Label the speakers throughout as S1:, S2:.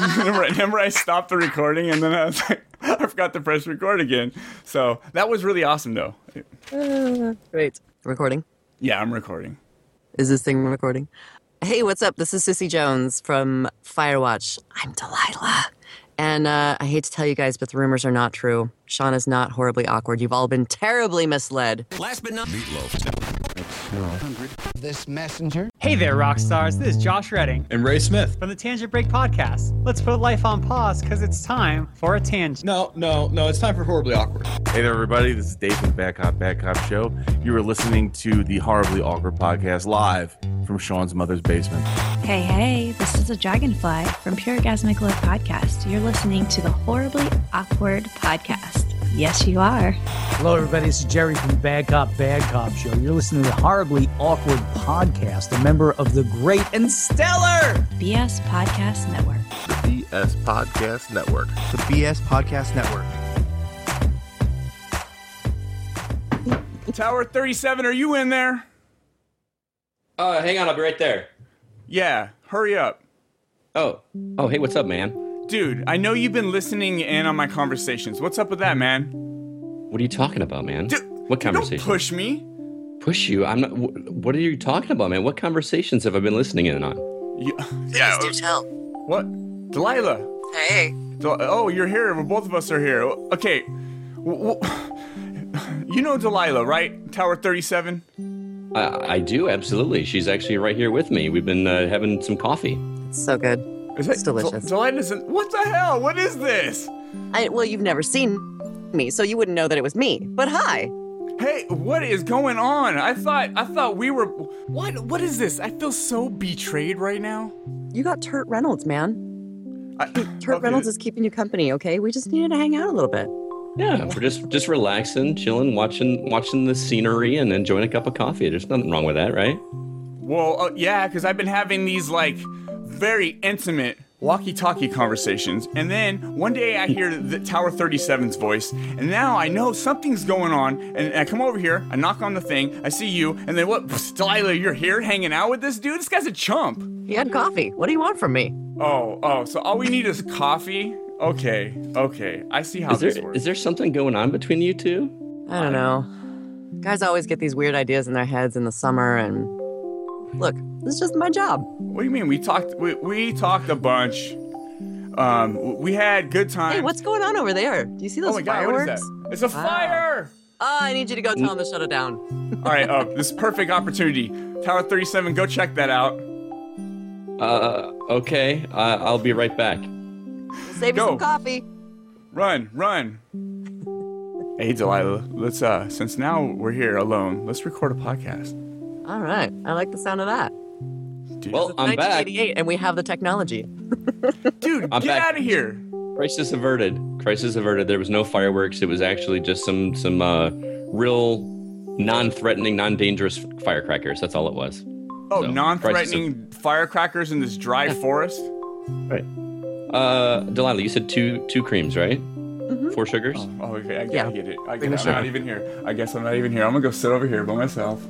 S1: remember, remember, I stopped the recording and then I was like, I forgot to press record again. So that was really awesome, though.
S2: Uh, great. Recording?
S1: Yeah, I'm recording.
S2: Is this thing recording? Hey, what's up? This is Sissy Jones from Firewatch. I'm Delilah. And uh, I hate to tell you guys, but the rumors are not true. Sean is not horribly awkward. You've all been terribly misled.
S3: Last but not Meatloaf.
S4: This messenger.
S5: Hey there, rock stars. This is Josh Redding
S6: and Ray Smith
S5: from the Tangent Break podcast. Let's put life on pause because it's time for a tangent.
S6: No, no, no. It's time for horribly awkward.
S7: Hey there, everybody. This is Dave from the Bad Cop Bad Cop Show. You are listening to the Horribly Awkward podcast live from Sean's mother's basement.
S8: Hey, hey, this is a Dragonfly from Pure Gasmic Love Podcast. You're listening to the Horribly Awkward Podcast. Yes, you are.
S9: Hello, everybody. This is Jerry from the Bad Cop Bad Cop Show. You're listening to the Horribly Awkward Podcast, a member of the great and stellar
S8: BS Podcast Network.
S10: The BS Podcast Network.
S11: The BS Podcast Network.
S1: Tower 37, are you in there?
S12: Uh, hang on, I'll be right there.
S1: Yeah, hurry up.
S12: Oh, oh, hey, what's up, man?
S1: Dude, I know you've been listening in on my conversations. What's up with that, man?
S12: What are you talking about, man?
S1: Dude,
S12: what conversation?
S1: Don't push me.
S12: Push you? I'm not. What are you talking about, man? What conversations have I been listening in on?
S1: You,
S2: yeah. Please do tell.
S1: What? Delilah.
S2: Hey.
S1: Del- oh, you're here. Well, both of us are here. Okay. You know Delilah, right? Tower 37?
S12: I, I do, absolutely. She's actually right here with me. We've been uh, having some coffee.
S2: It's so good.
S1: Is
S2: it's delicious.
S1: Delilah isn't. What the hell? What is this?
S2: I, well, you've never seen me, so you wouldn't know that it was me. But hi.
S1: Hey, what is going on? I thought I thought we were What what is this? I feel so betrayed right now.
S2: You got Turt Reynolds, man. I, Turt okay. Reynolds is keeping you company, okay? We just needed to hang out a little bit.
S12: Yeah, we're just just relaxing, chilling, watching watching the scenery and enjoying a cup of coffee. There's nothing wrong with that, right?
S1: Well, uh, yeah, cuz I've been having these like very intimate walkie-talkie conversations. And then one day i hear the tower 37's voice and now i know something's going on. And i come over here i knock on the thing i see you and then what delilah you're here hanging out with this dude? This guy's a chump.
S2: He had coffee. What do you want from me?
S1: Oh oh so all we need is coffee? Okay okay. I see how
S12: is there,
S1: this works.
S12: is there something going on between you two?
S2: I don't know. Guys always get these weird ideas in their heads in the summer and look this is just my job
S1: what do you mean? We talked. We, we talked a bunch. Um, we had good time.
S2: Hey, what's going on over there? Do you see those
S1: oh my
S2: fireworks?
S1: God, what is that? It's a fire!
S2: Oh, I need you to go tell them to shut it down.
S1: All right, uh, this is perfect opportunity. Tower 37, go check that out.
S12: Uh, okay. Uh, I'll be right back.
S2: Save
S1: go.
S2: some coffee.
S1: Run, run. hey, Delilah, let's, uh, since now we're here alone, let's record a podcast.
S2: All right. I like the sound of that.
S12: Dude, well, I'm
S2: back. and we have the technology.
S1: Dude,
S12: I'm
S1: get
S12: back.
S1: out of here.
S12: Crisis averted. Crisis averted. There was no fireworks. It was actually just some some uh, real non-threatening, non-dangerous firecrackers. That's all it was.
S1: Oh, so, non-threatening of... firecrackers in this dry
S12: yeah.
S1: forest.
S12: Right. Uh, Delilah, you said two two creams, right?
S2: Mm-hmm.
S12: Four sugars.
S1: Oh, oh okay. I, yeah. I get it. I get it. I'm not even here. I guess I'm not even here. I'm gonna go sit over here by myself.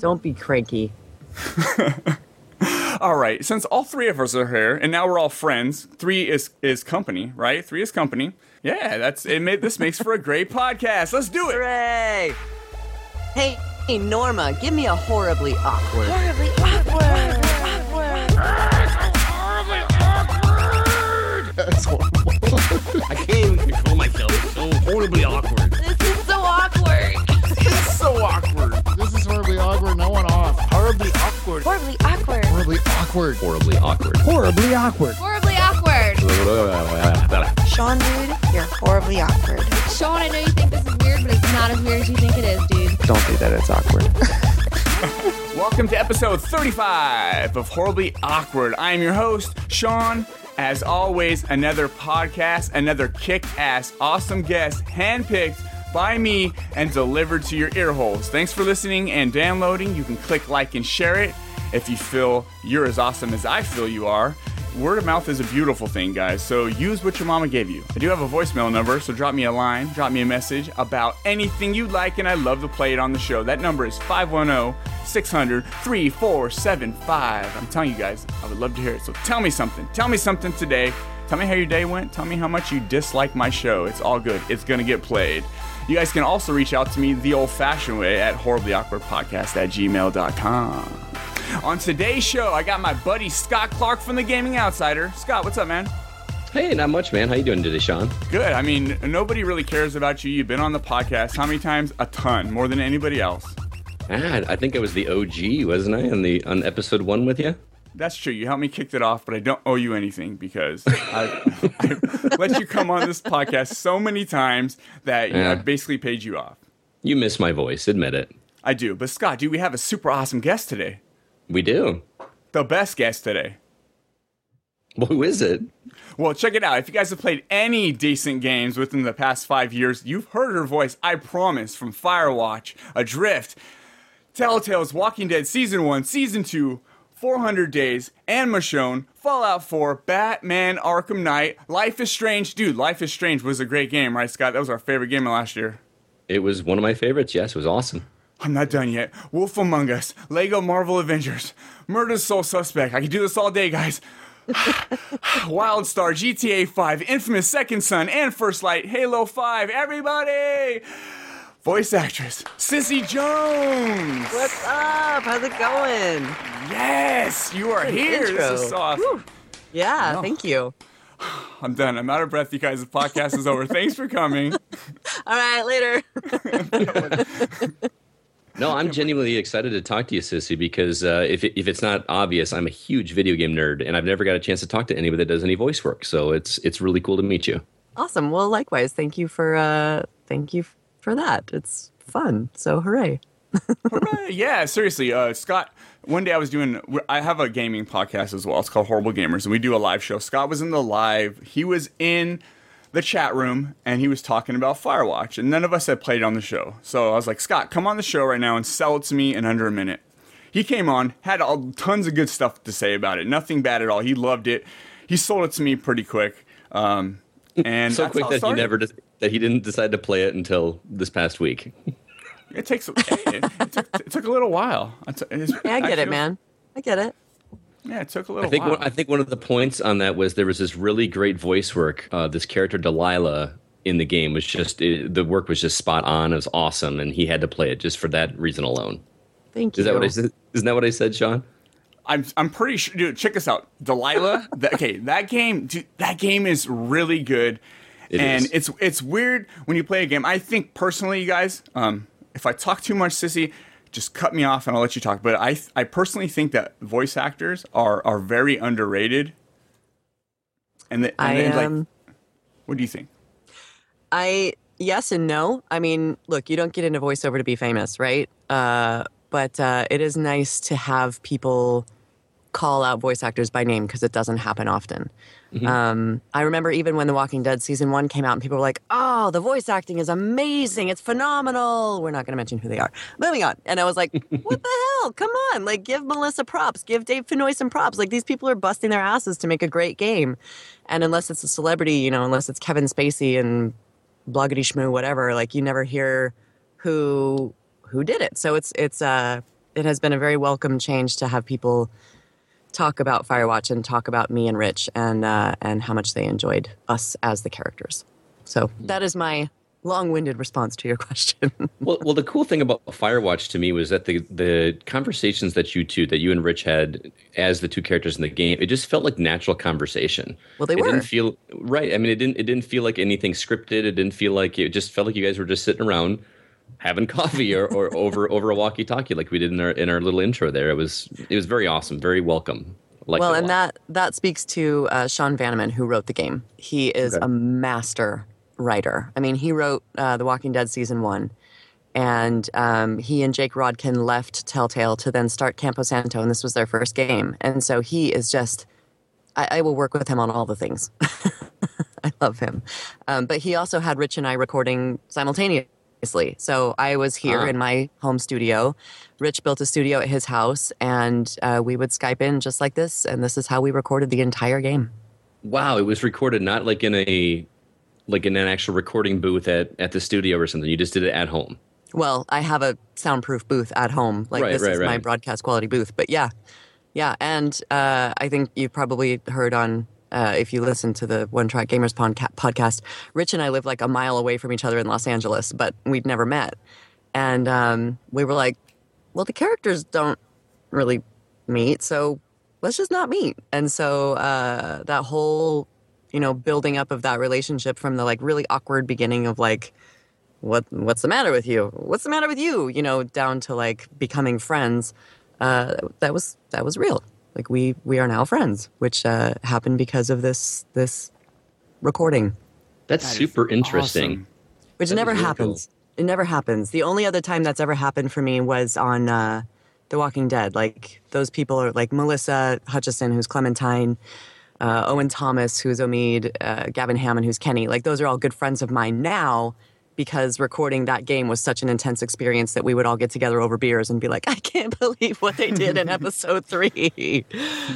S2: Don't be cranky.
S1: all right, since all three of us are here, and now we're all friends, three is is company, right? Three is company. Yeah, that's it. Made, this makes for a great podcast. Let's do it.
S2: Hooray! Hey, hey, Norma, give me a horribly awkward.
S8: Horribly awkward.
S3: Horribly awkward.
S11: That's horrible.
S3: I can't even control myself. It's so horribly awkward.
S8: Awkward.
S11: Horribly awkward.
S3: Horribly awkward.
S8: Horribly awkward.
S13: Sean, dude, you're horribly awkward.
S8: Sean, I know you think this is weird, but it's not as weird as you think it is, dude.
S11: Don't do that. It's awkward.
S1: Welcome to episode 35 of Horribly Awkward. I am your host, Sean. As always, another podcast, another kick ass, awesome guest, handpicked by me and delivered to your ear holes. Thanks for listening and downloading. You can click like and share it if you feel you're as awesome as I feel you are. word of mouth is a beautiful thing, guys. So use what your mama gave you. I do have a voicemail number, so drop me a line, drop me a message about anything you like, and I'd love to play it on the show. That number is 510 600 3475. I'm telling you guys, I would love to hear it. So tell me something. Tell me something today. Tell me how your day went. Tell me how much you dislike my show. It's all good. It's going to get played. You guys can also reach out to me the old fashioned way at horriblyawkwardpodcast at gmail.com. On today's show, I got my buddy Scott Clark from the Gaming Outsider. Scott, what's up, man?
S12: Hey, not much, man. How you doing today, Sean?
S1: Good. I mean, nobody really cares about you. You've been on the podcast how many times? A ton, more than anybody else.
S12: Ah, I think I was the OG, wasn't I, on the on episode one with you?
S1: That's true. You helped me kick it off, but I don't owe you anything because I, I let you come on this podcast so many times that you know, I
S12: Yeah.
S1: basically paid you off.
S12: You miss my voice, admit it.
S1: I do. But Scott, dude, we have a super awesome guest today.
S12: We do.
S1: The best guest today.
S12: Well, who is it?
S1: Well, check it out. If you guys have played any decent games within the past five years, you've heard her voice, I promise, from Firewatch, Adrift, Telltale's Walking Dead Season 1, Season 2, 400 Days, and Michonne, Fallout 4, Batman Arkham Knight, Life is Strange. Dude, Life is Strange was a great game, right, Scott? That was our favorite game of last year.
S12: It was one of my favorites. Yes, it was awesome.
S1: I'm not done yet. Wolf Among Us, Lego Marvel Avengers, Murder Soul Suspect. I could do this all day, guys. Wildstar, GTA 5, Infamous Second Son, and First Light, Halo 5. Everybody! Voice actress, Sissy Jones.
S2: What's up? How's it going?
S1: Yes, you are here. This is so awesome.
S2: Yeah, thank you.
S1: I'm done. I'm out of breath, you guys. The podcast is over. Thanks for coming.
S2: All right, later.
S12: No, I'm genuinely excited to talk to you, Sissy, because uh, if, it, if it's not obvious, I'm a huge video game nerd, and I've never got a chance to talk to anybody that does any voice work. So it's it's really cool to meet you.
S2: awesome. Well, likewise. Thank you for uh thank you for that. It's fun. So hooray.
S1: yeah, seriously, uh, Scott. One day I was doing. I have a gaming podcast as well. It's called Horrible Gamers, and we do a live show. Scott was in the live. He was in the chat room, and he was talking about Firewatch, and none of us had played on the show. So I was like, Scott, come on the show right now and sell it to me in under a minute. He came on, had all, tons of good stuff to say about it. Nothing bad at all. He loved it. He sold it to me pretty quick. Um, and
S12: so quick that he never de- that he didn't decide to play it until this past week.
S1: It takes. It, it, took, it took a little while. It's- it's-
S2: Yeah, I get it,
S1: feel-
S2: man. I get it.
S1: Yeah, it took a little
S12: think
S1: while.
S12: one, I think one of the points on that was there was this really great voice work. Uh, this character Delilah in the game was just it, the work was just spot on. It was awesome, and he had to play it just for that reason alone.
S2: Thank you.
S12: Is that what I said? Isn't that what I said, Sean?
S1: I'm I'm pretty sure. Dude, check this out, Delilah. that, okay, that game, dude, that game is really good,
S12: It
S1: and
S12: is.
S1: it's it's weird when you play a game. I think personally, you guys, um, if I talk too much, sissy, just cut me off and I'll let you talk. But I I personally think that voice actors are are very underrated. And, the, and
S2: I
S1: then, like,
S2: um
S1: what do you think?
S2: I yes and no. I mean, look, you don't get into voiceover to be famous, right? Uh, but uh, it is nice to have people call out voice actors by name because it doesn't happen often. Um, I remember even when The Walking Dead season one came out, and people were like, "Oh, the voice acting is amazing! It's phenomenal." We're not going to mention who they are. Moving on, and I was like, "What the hell? Come on! Like, give Melissa props, give Dave Fennoy some props. Like, these people are busting their asses to make a great game, and unless it's a celebrity, you know, unless it's Kevin Spacey and bloggity schmoo, whatever, like you never hear who who did it. So it's it's uh it has been a very welcome change to have people talk about Firewatch and talk about me and Rich and uh, and how much they enjoyed us as the characters. So that is my long-winded response to your question.
S12: well, well, the cool thing about Firewatch to me was that the the conversations that you two, that you and Rich had as the two characters in the game, it just felt like natural conversation.
S2: Well, they
S12: it
S2: were.
S12: didn't feel right. I mean, it didn't it didn't feel like anything scripted. It didn't feel like it just felt like you guys were just sitting around having coffee or, or over over a walkie-talkie like we did in our in our little intro there. It was it was very awesome, very welcome. Liked
S2: well, and
S12: lot.
S2: that that speaks to uh, Sean Vanaman, who wrote the game. He is
S12: Okay.
S2: a master writer. I mean, he wrote uh, The Walking Dead season one, and um, he and Jake Rodkin left Telltale to then start Campo Santo, and this was their first game. And so he is just. I, I will work with him on all the things. I love him, um, but he also had Rich and I recording simultaneously simultaneously. So I was here
S12: Ah.
S2: in my home studio. Rich built a studio at his house, and uh, we would Skype in just like this, and this is how we recorded the entire game.
S12: Wow, it was recorded not like in a like in an actual recording booth at at the studio or something. You just did it at home.
S2: Well, I have a soundproof booth at home. Like
S12: Right,
S2: this
S12: right,
S2: is my broadcast quality booth. But yeah, yeah, and uh, I think you probably heard on uh, if you listen to the One Track Gamers podca- podcast. Rich and I live like a mile away from each other in Los Angeles, but we'd never met. And um, we were like, well, the characters don't really meet, so let's just not meet. And so uh, that whole, you know, building up of that relationship from the like really awkward beginning of like what what's the matter with you what's the matter with you you know down to like becoming friends uh, that was that was real like we we are now friends which uh, happened because of this this recording.
S12: That's
S1: That is
S12: super interesting.
S1: awesome.
S2: which
S12: That
S2: never
S12: really
S2: happens. It never happens. The only other time that's ever happened for me was on uh, the walking dead. Like those people are like melissa hutchison who's clementine uh, owen thomas who's omid uh, gavin hammond who's kenny. Like those are all good friends of mine now because recording that game was such an intense experience that we would all get together over beers and be like i can't believe what they did in episode three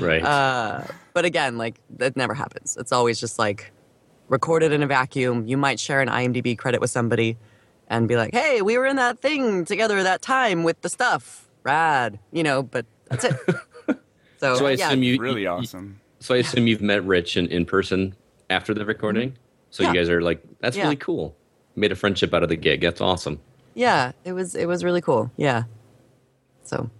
S12: Right.
S2: uh, but again, like that never happens. It's always just like recorded in a vacuum. You might share an IMDb credit with somebody and be like, "Hey, we were in that thing together that time with the stuff. Rad, you know." But that's it. so,
S12: so I
S2: yeah,
S12: assume you
S1: Really
S12: you-
S1: awesome.
S12: So I assume you've met Rich in, in person after the recording. So
S2: Yeah.
S12: you guys are like, that's
S2: Yeah.
S12: really cool. Made a friendship out of the gig. That's awesome.
S2: yeah, it was it was really cool. Yeah. So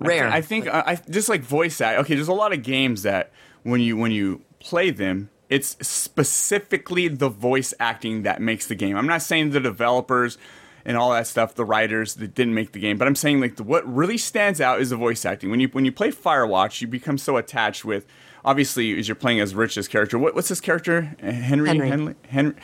S2: rare.
S1: I think I, I just like voice act. Okay, there's a lot of games that when you when you play them, it's specifically the voice acting that makes the game. I'm not saying the developers and all that stuff, the writers that didn't make the game, but I'm saying like the, what really stands out is the voice acting. When you when you play Firewatch, you become so attached with. Obviously, as you're playing as Rich's character, what, what's his character? Uh, Henry.
S2: Henry.
S1: Henry. Henry.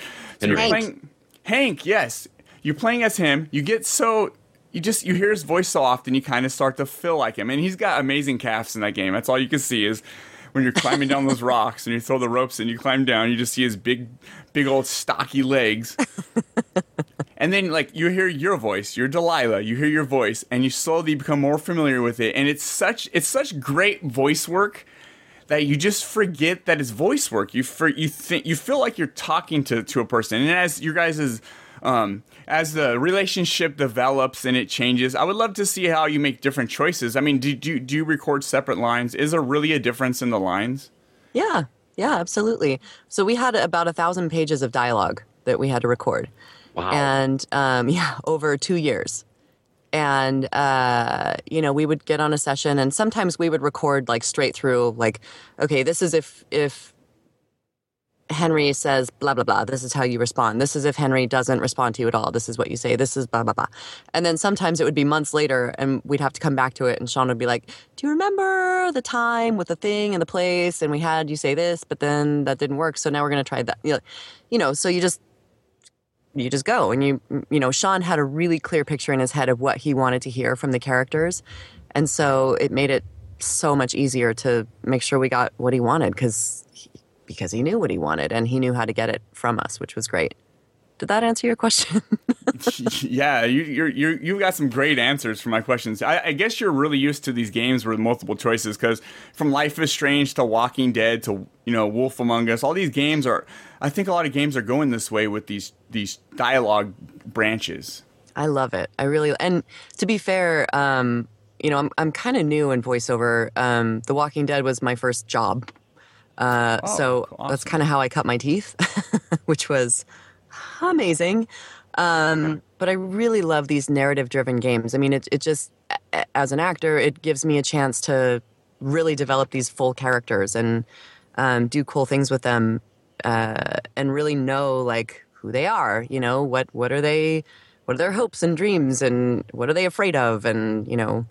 S1: So you're playing Hank. Yes, you're playing as him. You get so you just you hear his voice so often, you kind of start to feel like him. And he's got amazing calves in that game. That's all you can see is when you're climbing down those rocks and you throw the ropes and you climb down, you just see his big, big old stocky legs. and then like you hear your voice, you're Delilah. You hear your voice, and you slowly become more familiar with it. And it's such it's such great voice work that you just forget that it's voice work. You for, you think you feel like you're talking to to a person, and as your guys' um, as the relationship develops and it changes, I would love to see how you make different choices. I mean, do do, do you record separate lines? Is there really a difference in the lines?
S2: Yeah, yeah, absolutely. So we had about a thousand pages of dialogue that we had to record.
S12: Wow.
S2: And um, yeah, over two years. And, uh, you know, we would get on a session and sometimes we would record like straight through, like, okay, this is if, if Henry says blah, blah, blah. This is how you respond. This is if Henry doesn't respond to you at all. This is what you say. This is blah, blah, blah. And then sometimes it would be months later and we'd have to come back to it. And Sean would be like, Do you remember the time with the thing and the place? And we had you say this, but then that didn't work. So now we're going to try that. You know, you know, so you just, you just go and you you know sean had a really clear picture in his head of what he wanted to hear from the characters and so it made it so much easier to make sure we got what he wanted because because he knew what he wanted and he knew how to get it from us which was great did that answer your question
S1: yeah, you, you're you're you've got some great answers for my questions. I, I guess you're really used to these games with multiple choices because from Life is Strange to Walking Dead to you know Wolf Among Us, all these games are. I think a lot of games are going this way with these these dialogue branches.
S2: I love it. I really and to be fair, um, you know, I'm I'm kind of new in voiceover. Um, the Walking Dead was my first job, uh,
S1: Oh,
S2: so
S1: awesome.
S2: that's kind of how I cut my teeth, which was amazing. Um, but I really love these narrative-driven games. I mean, it it just as an actor, it gives me a chance to really develop these full characters and um, do cool things with them, uh, and really know like who they are. You know, what what are they? What are their hopes and dreams, and what are they afraid of, and you know,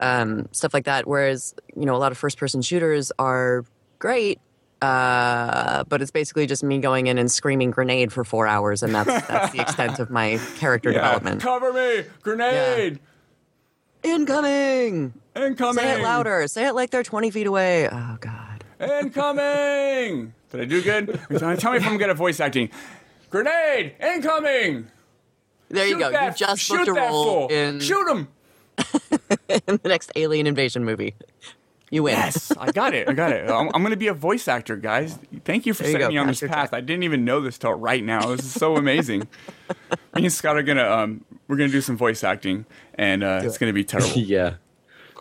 S2: um, stuff like that. Whereas you know, a lot of first-person shooters are great, uh, but it's basically just me going in and screaming grenade for four hours, and that's that's the extent of my character
S1: Yeah.
S2: development.
S1: Cover me, grenade,
S2: Incoming!
S1: incoming,
S2: Say it louder. Say it like they're twenty feet away. Oh God.
S1: incoming. Did I do good? Tell me if I'm good at voice acting. Grenade, incoming.
S2: There you go.
S1: that-
S2: you just
S1: shoot
S2: booked a
S1: that
S2: role
S1: fool.
S2: in,
S1: Shoot him.
S2: in the next Alien Invasion movie. You win.
S1: Yes, I got it. I got it. I'm, I'm going to be a voice actor, guys. Thank you for
S2: There you
S1: setting
S2: go,
S1: me on
S2: pass
S1: this
S2: your
S1: path. I didn't even know this till right now. This is so amazing. me and Scott are gonna um, we're gonna do some voice acting, and uh, it's gonna be terrible.
S12: yeah.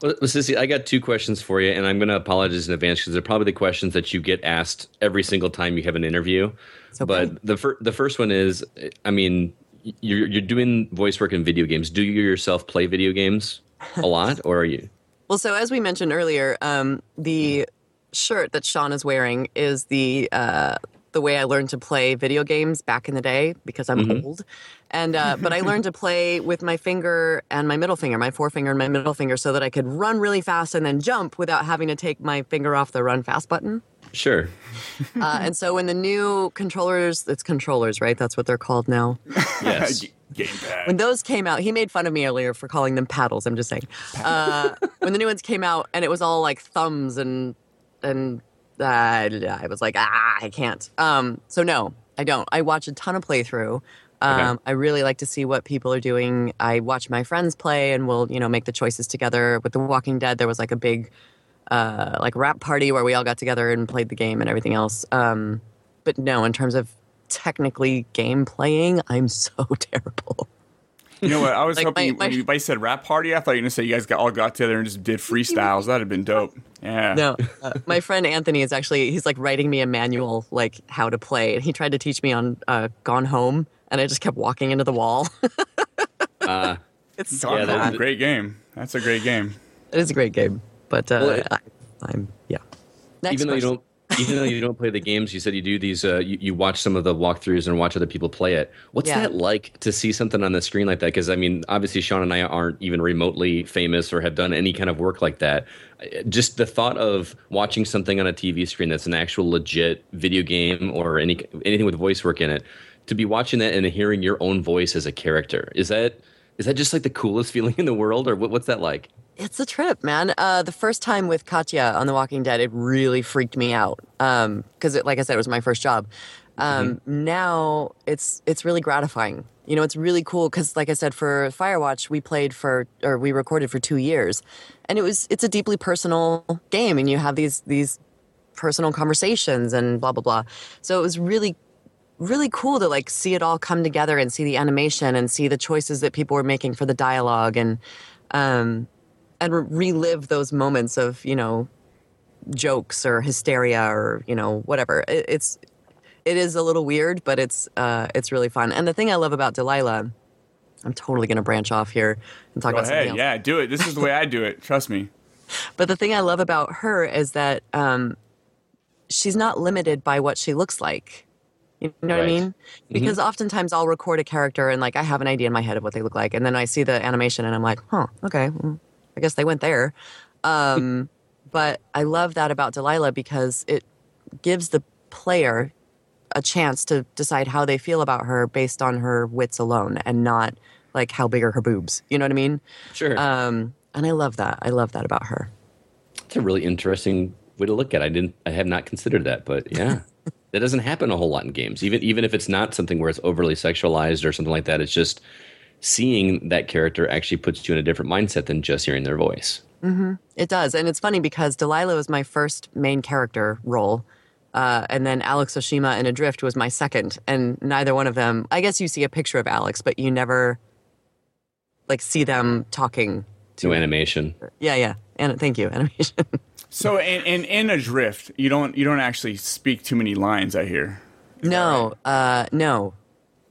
S12: Well, Sissy, I got two questions for you, and I'm going to apologize in advance because they're probably the questions that you get asked every single time you have an interview.
S2: okay.
S12: But the fir- the first one is, I mean, you're you're doing voice work in video games. Do you yourself play video games a lot, or are you?
S2: Well, so as we mentioned earlier, um, the shirt that Sean is wearing is the uh, the way I learned to play video games back in the day because I'm
S12: Mhm.
S2: old. And uh, but I learned to play with my finger and my middle finger, my forefinger and my middle finger, so that I could run really fast and then jump without having to take my finger off the run fast button.
S12: Sure.
S2: Uh, and so when the new controllers, it's controllers, right? That's what they're called now.
S12: Yes.
S1: Gamepad.
S2: When those came out, he made fun of me earlier for calling them paddles. I'm just saying. Uh, when the new ones came out, and it was all like thumbs and and I was like, ah, I can't. Um, so no, I don't. I watch a ton of playthrough. Um,
S12: Okay.
S2: I really like to see what people are doing. I watch my friends play, and we'll you know make the choices together. With The Walking Dead, there was like a big uh, like wrap party where we all got together and played the game and everything else. Um, but no, in terms of technically game playing, I'm so terrible.
S1: You know what? I was
S2: Like,
S1: hoping
S2: my-
S1: when you guys said rap party, I thought you were gonna say you guys got all got together and just did freestyles. That'd have been dope. Yeah.
S2: No, uh, my friend Anthony is actually he's like writing me a manual like how to play, and he tried to teach me on uh, Gone Home, and I just kept walking into the wall.
S12: Uh,
S2: it's
S1: Gone
S12: Yeah,
S1: Home,
S12: that-
S1: great game. That's a great game.
S2: it is a great game, but uh,
S12: Well, it-
S2: I, I'm yeah. Next
S12: even though you don't even though you don't play the games you said you do these uh, you, you watch some of the walkthroughs and watch other people play it. What's
S2: Yeah.
S12: that like to see something on the screen like that? Because i mean obviously sean and i aren't even remotely famous or have done any kind of work like that. Uh, just the thought of watching something on a tv screen that's an actual legit video game or any anything with voice work in it to be watching that and hearing your own voice as a character is that is that just like the coolest feeling in the world or what, what's that like
S2: It's a trip, man. Uh, the first time with Katjaa on The Walking Dead, it really freaked me out because, it, like I said, it was my first job. Um, Now it's it's really gratifying. You know, it's really cool because, like I said, for Firewatch, we played for or we recorded for two years, and it was it's a deeply personal game, and you have these these personal conversations and blah blah blah. So it was really really cool to like see it all come together and see the animation and see the choices that people were making for the dialogue and um and re- relive those moments of you know jokes or hysteria or you know whatever it, it's it is a little weird but it's uh it's really fun and the thing i love about delilah i'm totally going to branch off here and talk
S1: Go
S2: about something else
S1: Yeah, do it. This is the way I do it. Trust me.
S2: but the thing I love about her is that um, she's not limited by what she looks like. You know what I mean? Because oftentimes I'll record a character and like I have an idea in my head of what they look like, and then I see the animation and I'm like, huh, okay, I guess they went there. Um, but I love that about Delilah because it gives the player a chance to decide how they feel about her based on her wits alone and not like how big are her boobs. You know what I mean?
S12: sure
S2: Um, and I love that. I love that about her.
S12: It's a really interesting way to look at it. I didn't I have not considered that, but yeah. that doesn't happen a whole lot in games. Even even if it's not something where it's overly sexualized or something like that, it's just seeing that character actually puts you in a different mindset than just hearing their voice.
S2: It does. And it's funny because Delilah was my first main character role. Uh, and then Alex Oshima in Adrift was my second. And neither one of them, I guess you see a picture of Alex, but you never like see them talking.
S12: No animation.
S2: Yeah, yeah. And thank you, animation.
S1: So in, in in Adrift, you don't you don't actually speak too many lines. I hear.
S2: no, uh, no.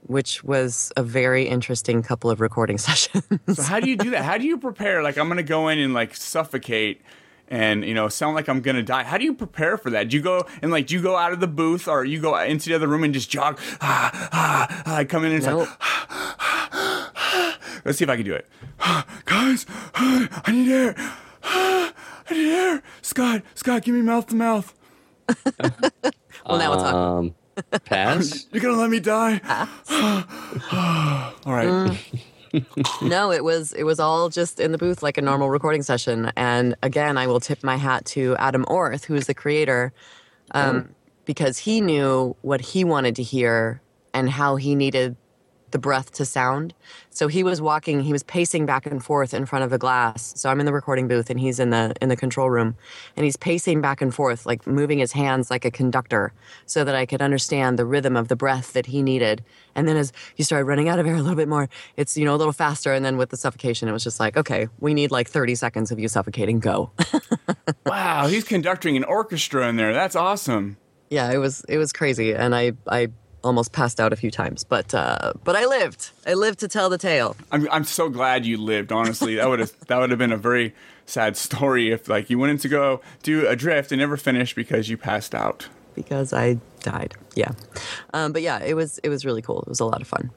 S2: Which was a very interesting couple of recording sessions.
S1: So how do you do that? How do you prepare? Like I'm gonna go in and like suffocate and you know sound like I'm gonna die. How do you prepare for that? Do you go and like do you go out of the booth or you go into the other room and just jog? Ah, ah, ah, I come in and it's
S2: Nope.
S1: like let's see if I can do it. Guys, I need air. I need air. Scott, Scott, give me mouth to mouth.
S2: well, now we'll talk.
S12: Um, pass.
S1: You're gonna let me die. Ah. All right. Mm.
S2: no, it was it was all just in the booth like a normal recording session. And again, I will tip my hat to Adam Orth, who is the creator, um, mm. because he knew what he wanted to hear and how he needed the breath to sound. So he was walking, he was pacing back and forth in front of the glass. So I'm in the recording booth and he's in the in the control room and he's pacing back and forth like moving his hands like a conductor so that I could understand the rhythm of the breath that he needed. And then as he started running out of air a little bit more, it's you know a little faster and then with the suffocation it was just like, okay, we need like 30 seconds of you suffocating, go.
S1: wow, he's conducting an orchestra in there. That's awesome.
S2: Yeah, it was it was crazy and I I almost passed out a few times, but uh, but I lived. I lived to tell the tale.
S1: I'm I'm so glad you lived. Honestly, that would have that would have been a very sad story if like you went in to go do Adrift and never finished because you passed out.
S2: Because I died. Yeah, um, but yeah, it was it was really cool. It was a lot of fun.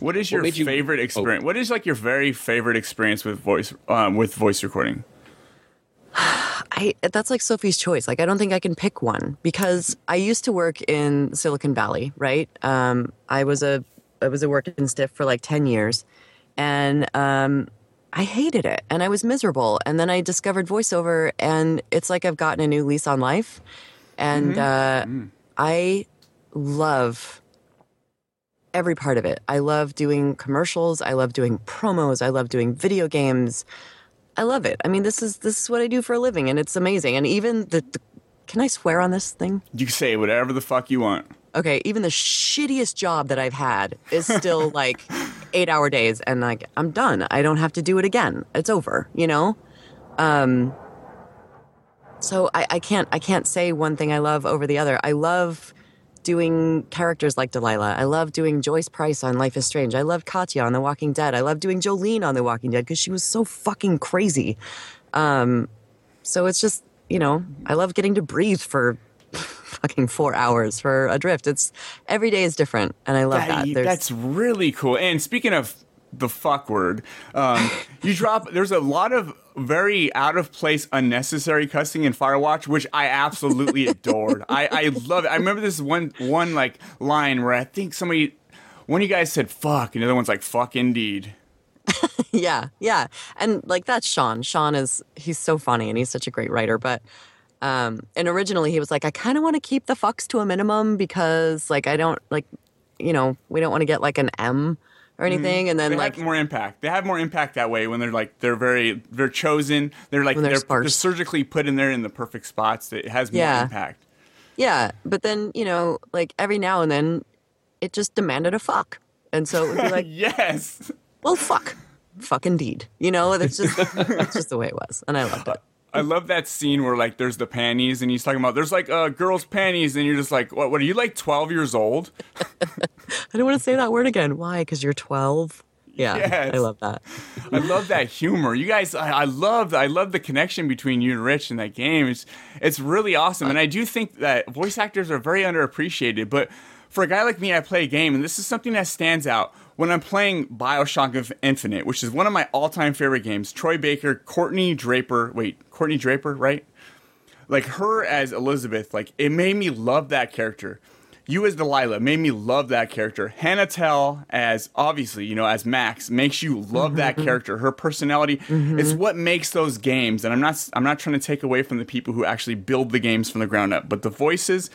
S1: What is your
S12: made you-
S1: favorite experience? What is like your very favorite experience with voice um, with voice recording?
S2: I that's like Sophie's choice. Like I don't think I can pick one because I used to work in Silicon Valley, right? Um, I was a I was a working stiff for like ten years, and um, I hated it and I was miserable. And then I discovered voiceover, and it's like I've gotten a new lease on life, and uh, I love every part of it. I love doing commercials. I love doing promos. I love doing video games. I love it. I mean, this is this is what I do for a living, and it's amazing. And even the, the can I swear on this thing?
S1: You can say whatever the fuck you want.
S2: Okay, even the shittiest job that I've had is still like eight hour days, and like I'm done. I don't have to do it again. It's over. You know. Um. So I, I can't I can't say one thing I love over the other. I love doing characters like Delilah. I love doing Joyce Price on Life is Strange. I love Katjaa on The Walking Dead. I love doing Jolene on The Walking Dead because she was so fucking crazy. Um, so it's just, you know, I love getting to breathe for fucking four hours for Adrift. It's every day is different, and I love that. There's-
S1: that's really cool. And speaking of the fuck word, um, you drop. There's a lot of very out of place, unnecessary cussing in Firewatch, which I absolutely adored. I, I love it. I remember this one one like line where I think somebody, one of you guys said "fuck," and the other one's like "fuck indeed."
S2: yeah, yeah. And like that's Sean. Sean is he's so funny and he's such a great writer, but um and originally he was like I kind of want to keep the fucks to a minimum because like I don't like you know, we don't want to get like an M or mm-hmm. anything and then
S1: they
S2: like
S1: have more impact. They have more impact that way when they're like they're very they're chosen. They're like
S2: When they're
S1: they're, they're surgically put in there in the perfect spots. That it has more
S2: Yeah.
S1: impact.
S2: yeah, but then, you know, like every now and then it just demanded a fuck. And so it would be like,
S1: yes.
S2: well, fuck. Fuck indeed. You know, it's just it's just the way it was. And I loved it.
S1: I love that scene where like there's the panties and he's talking about there's like uh, girls' panties and you're just like what? What are you like 12 years old?
S2: I don't want to say that word again. Why? Because you're 12. Yeah,
S1: Yes.
S2: I love that.
S1: I love that humor. You guys, I, I love I love the connection between you and Rich in that game. It's it's really awesome, and I do think that voice actors are very underappreciated. But for a guy like me, I play a game, and this is something that stands out when I'm playing Bioshock Inf- Infinite, which is one of my all-time favorite games. Troy Baker, Courtnee Draper, wait, Courtnee Draper, right? like her as Elizabeth, like it made me love that character. You as Delilah made me love that character. Hannah Telle as obviously, you know, as Max makes you love that mm-hmm. character. Her personality is mm-hmm. what makes those games. And I'm not I'm not trying to take away from the people who actually build the games from the ground up, but the voices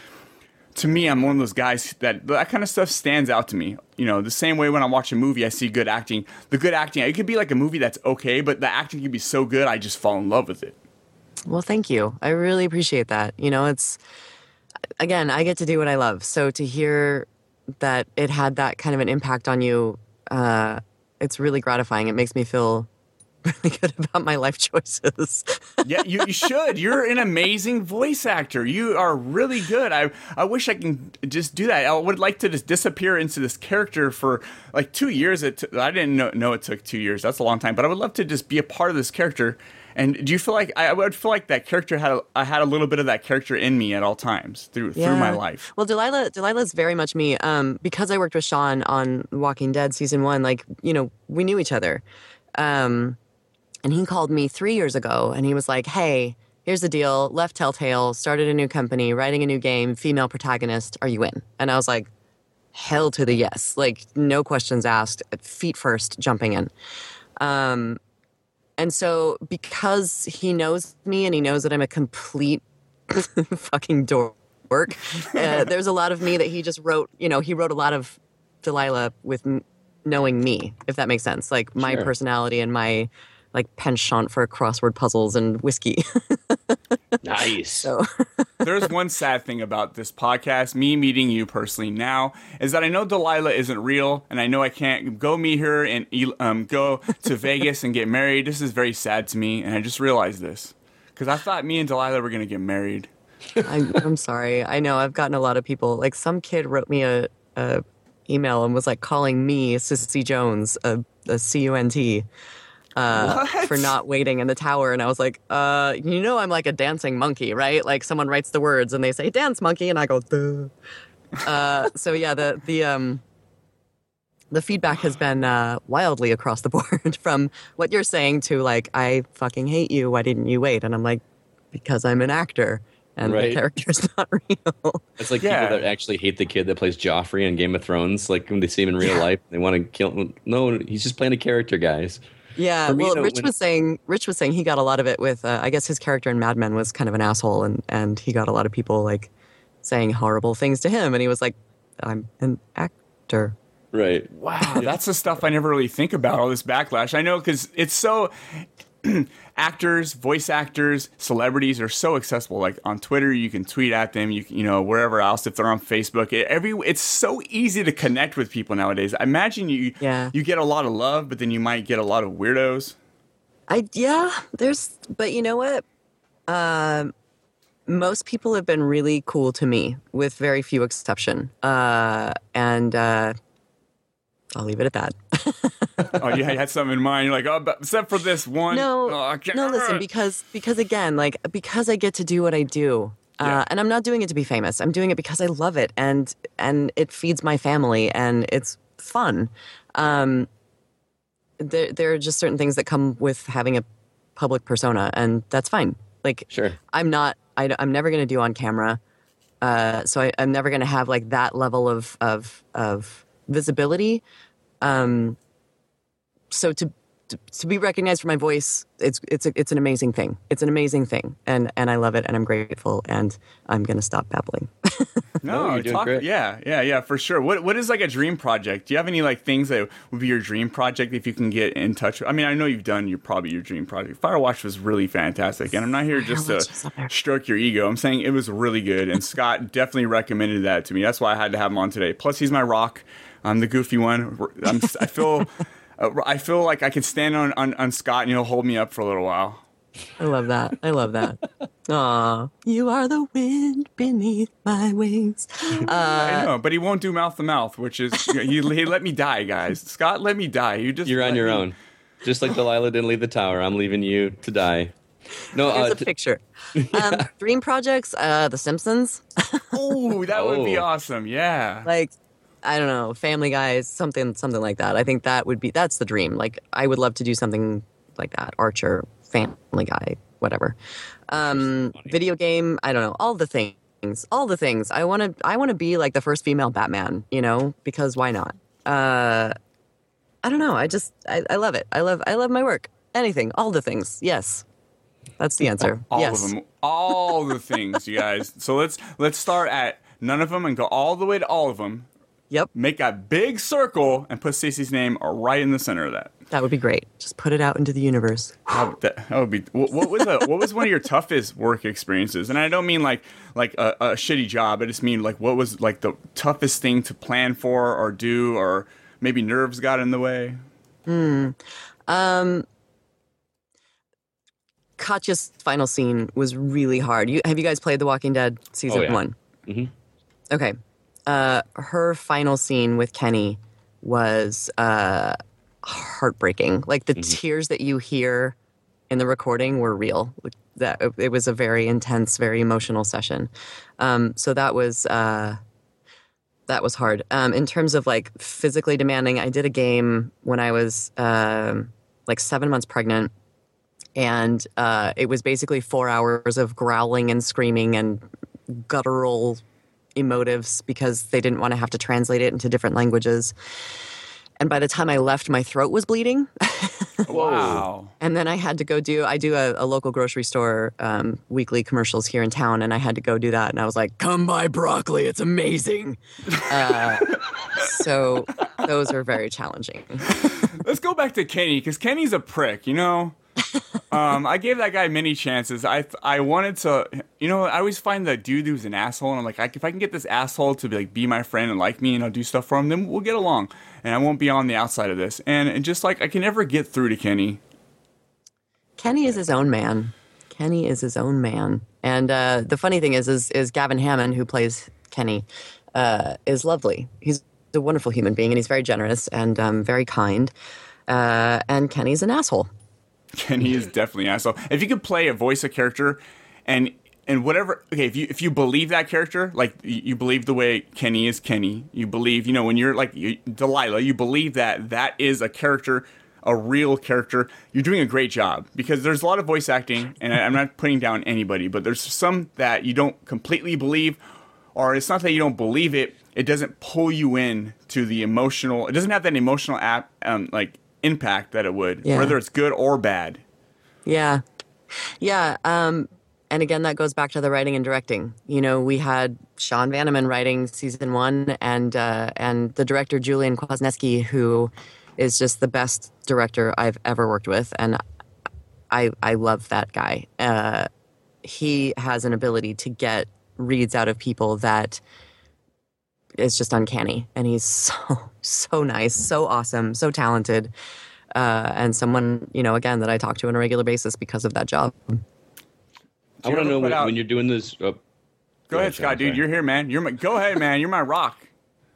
S1: to me, I'm one of those guys that that kind of stuff stands out to me. You know, the same way when I watch a movie, I see good acting. The good acting, it could be like a movie that's okay, but the acting could be so good, I just fall in love with it.
S2: Well, thank you. I really appreciate that. You know, it's again, I get to do what I love. So to hear that it had that kind of an impact on you, uh, it's really gratifying. It makes me feel really good about my life choices.
S1: yeah, you, you should. You're an amazing voice actor. You are really good. I I wish I can just do that. I would like to just disappear into this character for like two years. It t- I didn't know, know it took two years. That's a long time. But I would love to just be a part of this character. And do you feel like I, would feel like that character had a, I had a little bit of that character in me at all times through through my life?
S2: Well, Delilah, Delilah's very much me. Um, because I worked with Sean on Walking Dead season one, like, you know, we knew each other. Um, and he called me three years ago and he was like, Hey, here's the deal. Left Telltale, started a new company, writing a new game, female protagonist. Are you in? And I was like, Hell to the yes. Like, no questions asked, feet first, jumping in. Um, and so because he knows me and he knows that I'm a complete fucking dork, uh, there's a lot of me that he just wrote, you know, he wrote a lot of Delilah with m- knowing me, if that makes sense. Like my
S12: Sure.
S2: personality and my like penchant for crossword puzzles and whiskey.
S12: Nice.
S2: so
S1: There's one sad thing about this podcast, me meeting you personally now, is that I know Delilah isn't real, and I know I can't go meet her and um, go to Vegas and get married. This is very sad to me, and I just realized this because I thought me and Delilah were gonna get married.
S2: I, I'm sorry. I know I've gotten a lot of people. Like some kid wrote me a, a email and was like calling me Sissy Jones, a, a C U N T, uh, for not waiting in the tower. And I was like, uh, you know, I'm like a dancing monkey, right? Like someone writes the words and they say dance monkey, and I go, Duh. Uh, so yeah, the the um. The feedback has been uh, wildly across the board from what you're saying to like, I fucking hate you. Why didn't you wait? And I'm like, because I'm an actor and
S12: Right.
S2: the character's not real.
S12: It's like
S1: Yeah.
S12: people that actually hate the kid that plays Joffrey in Game of Thrones. Like when they see him in real life, they want to kill him. No, he's just playing a character, guys.
S2: Yeah,
S12: me,
S2: well,
S12: though,
S2: Rich
S12: when-
S2: was saying Rich was saying he got a lot of it with. Uh, I guess his character in Mad Men was kind of an asshole, and and he got a lot of people like saying horrible things to him, and he was like, "I'm an actor."
S12: Right.
S1: Wow, that's the stuff I never really think about. All this backlash, I know because it's so. actors, voice actors, celebrities are so accessible. Like on Twitter, you can tweet at them. You can, you know wherever else if they're on Facebook. It, every it's so easy to connect with people nowadays. I imagine you
S2: Yeah.
S1: you get a lot of love, but then you might get a lot of weirdos.
S2: I yeah, there's, but you know what? Um, most people have been really cool to me, with very few exception. Uh, and uh, I'll leave it at that.
S1: oh, you had something in mind. You're like, oh, but except for this one.
S2: No,
S1: Oh,
S2: no. Listen, because because again, like because I get to do what I do, uh, and I'm not doing it to be famous. I'm doing it because I love it, and and it feeds my family, and it's fun. Um, there there are just certain things that come with having a public persona, and that's fine. Like,
S12: Sure.
S2: I'm not. I, am never going to do on camera. Uh, so I, I'm never going to have like that level of of of visibility. Um, so to, to to be recognized for my voice, it's it's a, it's an amazing thing. It's an amazing thing, and and I love it, and I'm grateful, and I'm going to stop babbling.
S1: No,
S12: you're doing
S1: talk,
S12: great.
S1: yeah, yeah, yeah, for sure. What what is like a dream project? Do you have any like things that would be your dream project if you can get in touch? with I mean, I know you've done your probably your dream project. Firewatch was really fantastic, and I'm not here just to
S2: Firewatch was
S1: stroke your ego. I'm saying it was really good, and Scott definitely recommended that to me. That's why I had to have him on today. Plus, he's my rock. I'm the goofy one. I'm, I feel. Uh, I feel like I can stand on, on, on Scott and he'll hold me up for a little while.
S2: I love that. I love that. Aw, you are the wind beneath my wings. Uh,
S1: I know, but he won't do mouth to mouth, which is he, he let me die, guys. Scott let me die. You just
S12: You're on your
S1: me-
S12: own. Just like Delilah didn't leave the tower, I'm leaving you to die. No,
S2: Here's
S12: uh,
S2: a
S12: t-
S2: picture. Um, dream projects, uh, The Simpsons.
S1: Oh, that would be
S12: Oh.
S1: awesome. Yeah.
S2: like I don't know, Family Guys, something something like that. I think that would be that's the dream. Like I would love to do something like that. Archer, Family Guy, whatever. Um, video game, I don't know, all the things, all the things. I want to I want to be like the first female Batman, you know, because why not? Uh, I don't know. I just I, I love it. I love I love my work. Anything, all the things. Yes. That's the answer.
S1: all
S2: yes.
S1: of them. All the things, you guys. So let's let's start at none of them and go all the way to all of them.
S2: Yep.
S1: Make a big circle and put Stacey's name right in the center of that.
S2: That would be great. Just put it out into the universe.
S1: That, that, that would be. What, what was a, what was one of your toughest work experiences? And I don't mean like like a, a shitty job. I just mean like what was like the toughest thing to plan for or do, or maybe nerves got in the way. Hmm.
S2: Um, Katjaa's final scene was really hard. You have you guys played The Walking Dead season
S12: Oh, yeah.
S2: one?
S12: Mhm.
S2: Okay. Uh, her final scene with Kenny was uh, heartbreaking. Like the tears that you hear in the recording were real. That it was a very intense, very emotional session. Um, so that was uh, that was hard. Um, in terms of like physically demanding, I did a game when I was um, like seven months pregnant, and uh, it was basically four hours of growling and screaming and guttural emotives because they didn't want to have to translate it into different languages. and by the time I left, my throat was bleeding.
S1: Wow.
S2: And then I had to go do, I do a, a local grocery store um, weekly commercials here in town, and I had to go do that. And I was like, come buy broccoli, it's amazing. Uh, so those are very challenging.
S1: Let's go back to Kenny because Kenny's a prick, you know. Um, I gave that guy many chances. I I wanted to, you know, I always find the dude who's an asshole, and I'm like, I, if I can get this asshole to be like be my friend and like me, and I'll do stuff for him, then we'll get along, and I won't be on the outside of this. And, and just like I can never get through to Kenny.
S2: Kenny is his own man. Kenny is his own man. And uh, the funny thing is, is, is Gavin Hammond, who plays Kenny, uh, is lovely. He's a wonderful human being, and he's very generous and um, very kind. Uh, and Kenny's an asshole.
S1: Kenny is definitely an asshole. If you could play a voice a character, and and whatever, okay, if you if you believe that character, like you, you believe the way Kenny is Kenny, you believe, you know, when you're like you, Delilah, you believe that that is a character, a real character. You're doing a great job because there's a lot of voice acting, and I, I'm not putting down anybody, but there's some that you don't completely believe, or it's not that you don't believe it. It doesn't pull you in to the emotional. It doesn't have that emotional app, um, like impact that it would,
S2: Yeah.
S1: whether it's good or bad.
S2: Yeah. Yeah. Um, and again, that goes back to the writing and directing. You know, we had Sean Vanaman writing season one, and uh, and the director Julian Kwasneski, who is just the best director I've ever worked with, and I I love that guy. Uh, he has an ability to get reads out of people that is just uncanny, and he's so so nice, so awesome, so talented, uh, and someone you know again that I talk to on a regular basis because of that job.
S12: I want to know when,
S1: out-
S12: when you're doing this. Uh,
S1: Go ahead,
S12: Sean,
S1: Scott, dude. You're here, man. You're my, go ahead, man. You're my rock.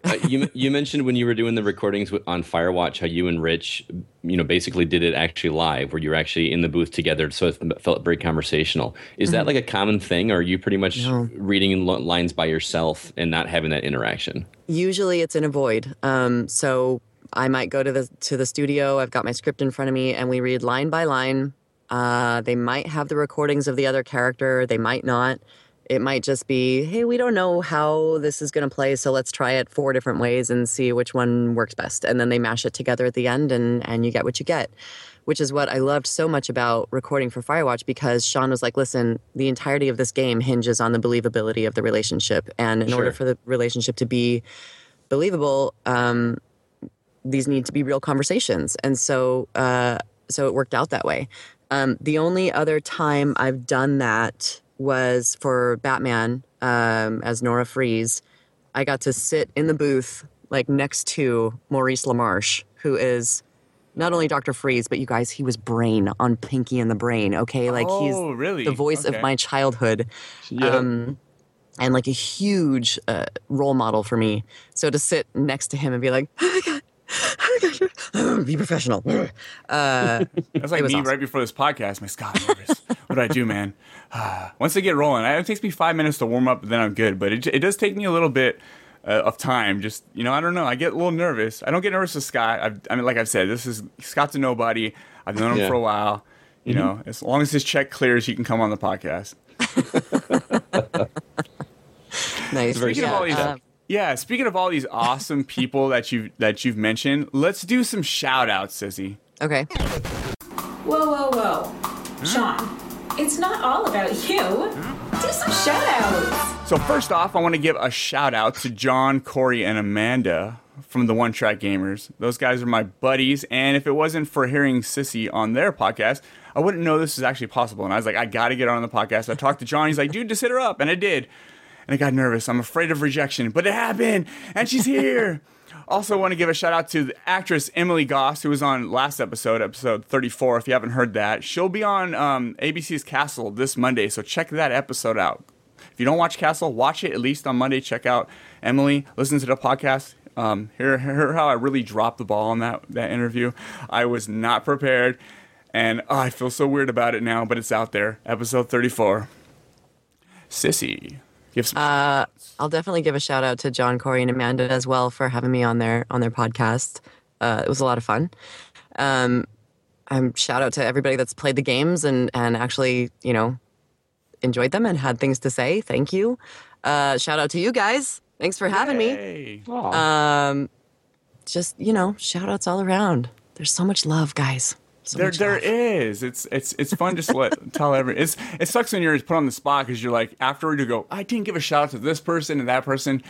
S12: Uh, you you mentioned when you were doing the recordings on Firewatch how you and Rich, you know, basically did it actually live, where you were actually in the booth together, so it felt very conversational. Is that
S2: Mhm.
S12: like a common thing, or are you pretty much
S2: No.
S12: reading lines by yourself and not having that interaction?
S2: Usually it's in a void. Um, so I might go to the to the studio. I've got my script in front of me, and we read line by line. Uh, they might have the recordings of the other character. They might not. It might just be, hey, we don't know how this is going to play, so let's try it four different ways and see which one works best. And then they mash it together at the end, and and you get what you get. Which is what I loved so much about recording for Firewatch because Sean was like, listen, the entirety of this game hinges on the believability of the relationship. And in order for the relationship to be believable, um, these need to be real conversations. And so, uh, so it worked out that way. Um, the only other time I've done that was for Batman um, as Nora Fries. I got to sit in the booth like next to Maurice LaMarche, who is not only Dr. Freeze, but you guys, he was Brain on Pinky and the Brain. Okay, like
S1: Oh,
S2: he's
S1: really?
S2: the voice
S1: Okay.
S2: of my childhood. Um, and like a huge uh, role model for me. So to sit next to him and be like, oh my God, oh my God, be professional. Uh,
S1: That's like me
S2: awesome.
S1: right before this podcast. My Scott. what do I do, man? Once they get rolling, it takes me five minutes to warm up, and then I'm good. But it, it does take me a little bit uh, of time. Just you know, I don't know. I get a little nervous. I don't get nervous with Scott. I've, I mean, like I've said, this is Scott's a nobody. I've known him
S12: Yeah.
S1: for a while. You
S12: Mhm.
S1: know, as long as his check clears, he can come on the podcast.
S2: nice.
S1: Speaking of
S2: Yeah,
S1: all these,
S2: uh,
S1: yeah. Speaking of all these awesome people that you that you've mentioned, let's do some shout outs, Sissy.
S2: okay.
S14: Whoa, whoa, whoa. Sean, it's not all about you. Do some shout outs.
S1: So first off, I want to give a shout out to John, Corey, and Amanda from the One Track Gamers. Those guys are my buddies, and if it wasn't for hearing Sissy on their podcast, I wouldn't know this is actually possible. And I was like, I got to get on the podcast. I talked to John. He's like, dude, just hit her up, and I did. And I got nervous. I'm afraid of rejection, but it happened, and she's here. Also, want to give a shout out to the actress Emily Goss, who was on last episode, episode 34. If you haven't heard that, she'll be on um, ABC's Castle this Monday, so check that episode out. If you don't watch Castle, watch it at least on Monday. Check out Emily. Listen to the podcast. Um, hear, hear how I really dropped the ball on that that interview. I was not prepared, and oh, I feel so weird about it now. But it's out there. Episode thirty-four. Sissy, give some.
S2: Uh, I'll definitely give a shout out to John, Corey, and Amanda as well for having me on their on their podcast. Uh, it was a lot of fun. Um, um, shout out to everybody that's played the games and and actually you know enjoyed them and had things to say. Thank you. Uh, shout out to you guys. Thanks for having me. Um, just you know, shout outs all around. There's so much love, guys. So
S1: there, there is. It's, it's, it's fun just to let tell every. It's, it sucks when you're put on the spot because you're like afterward you go, I didn't give a shout out to this person and that person.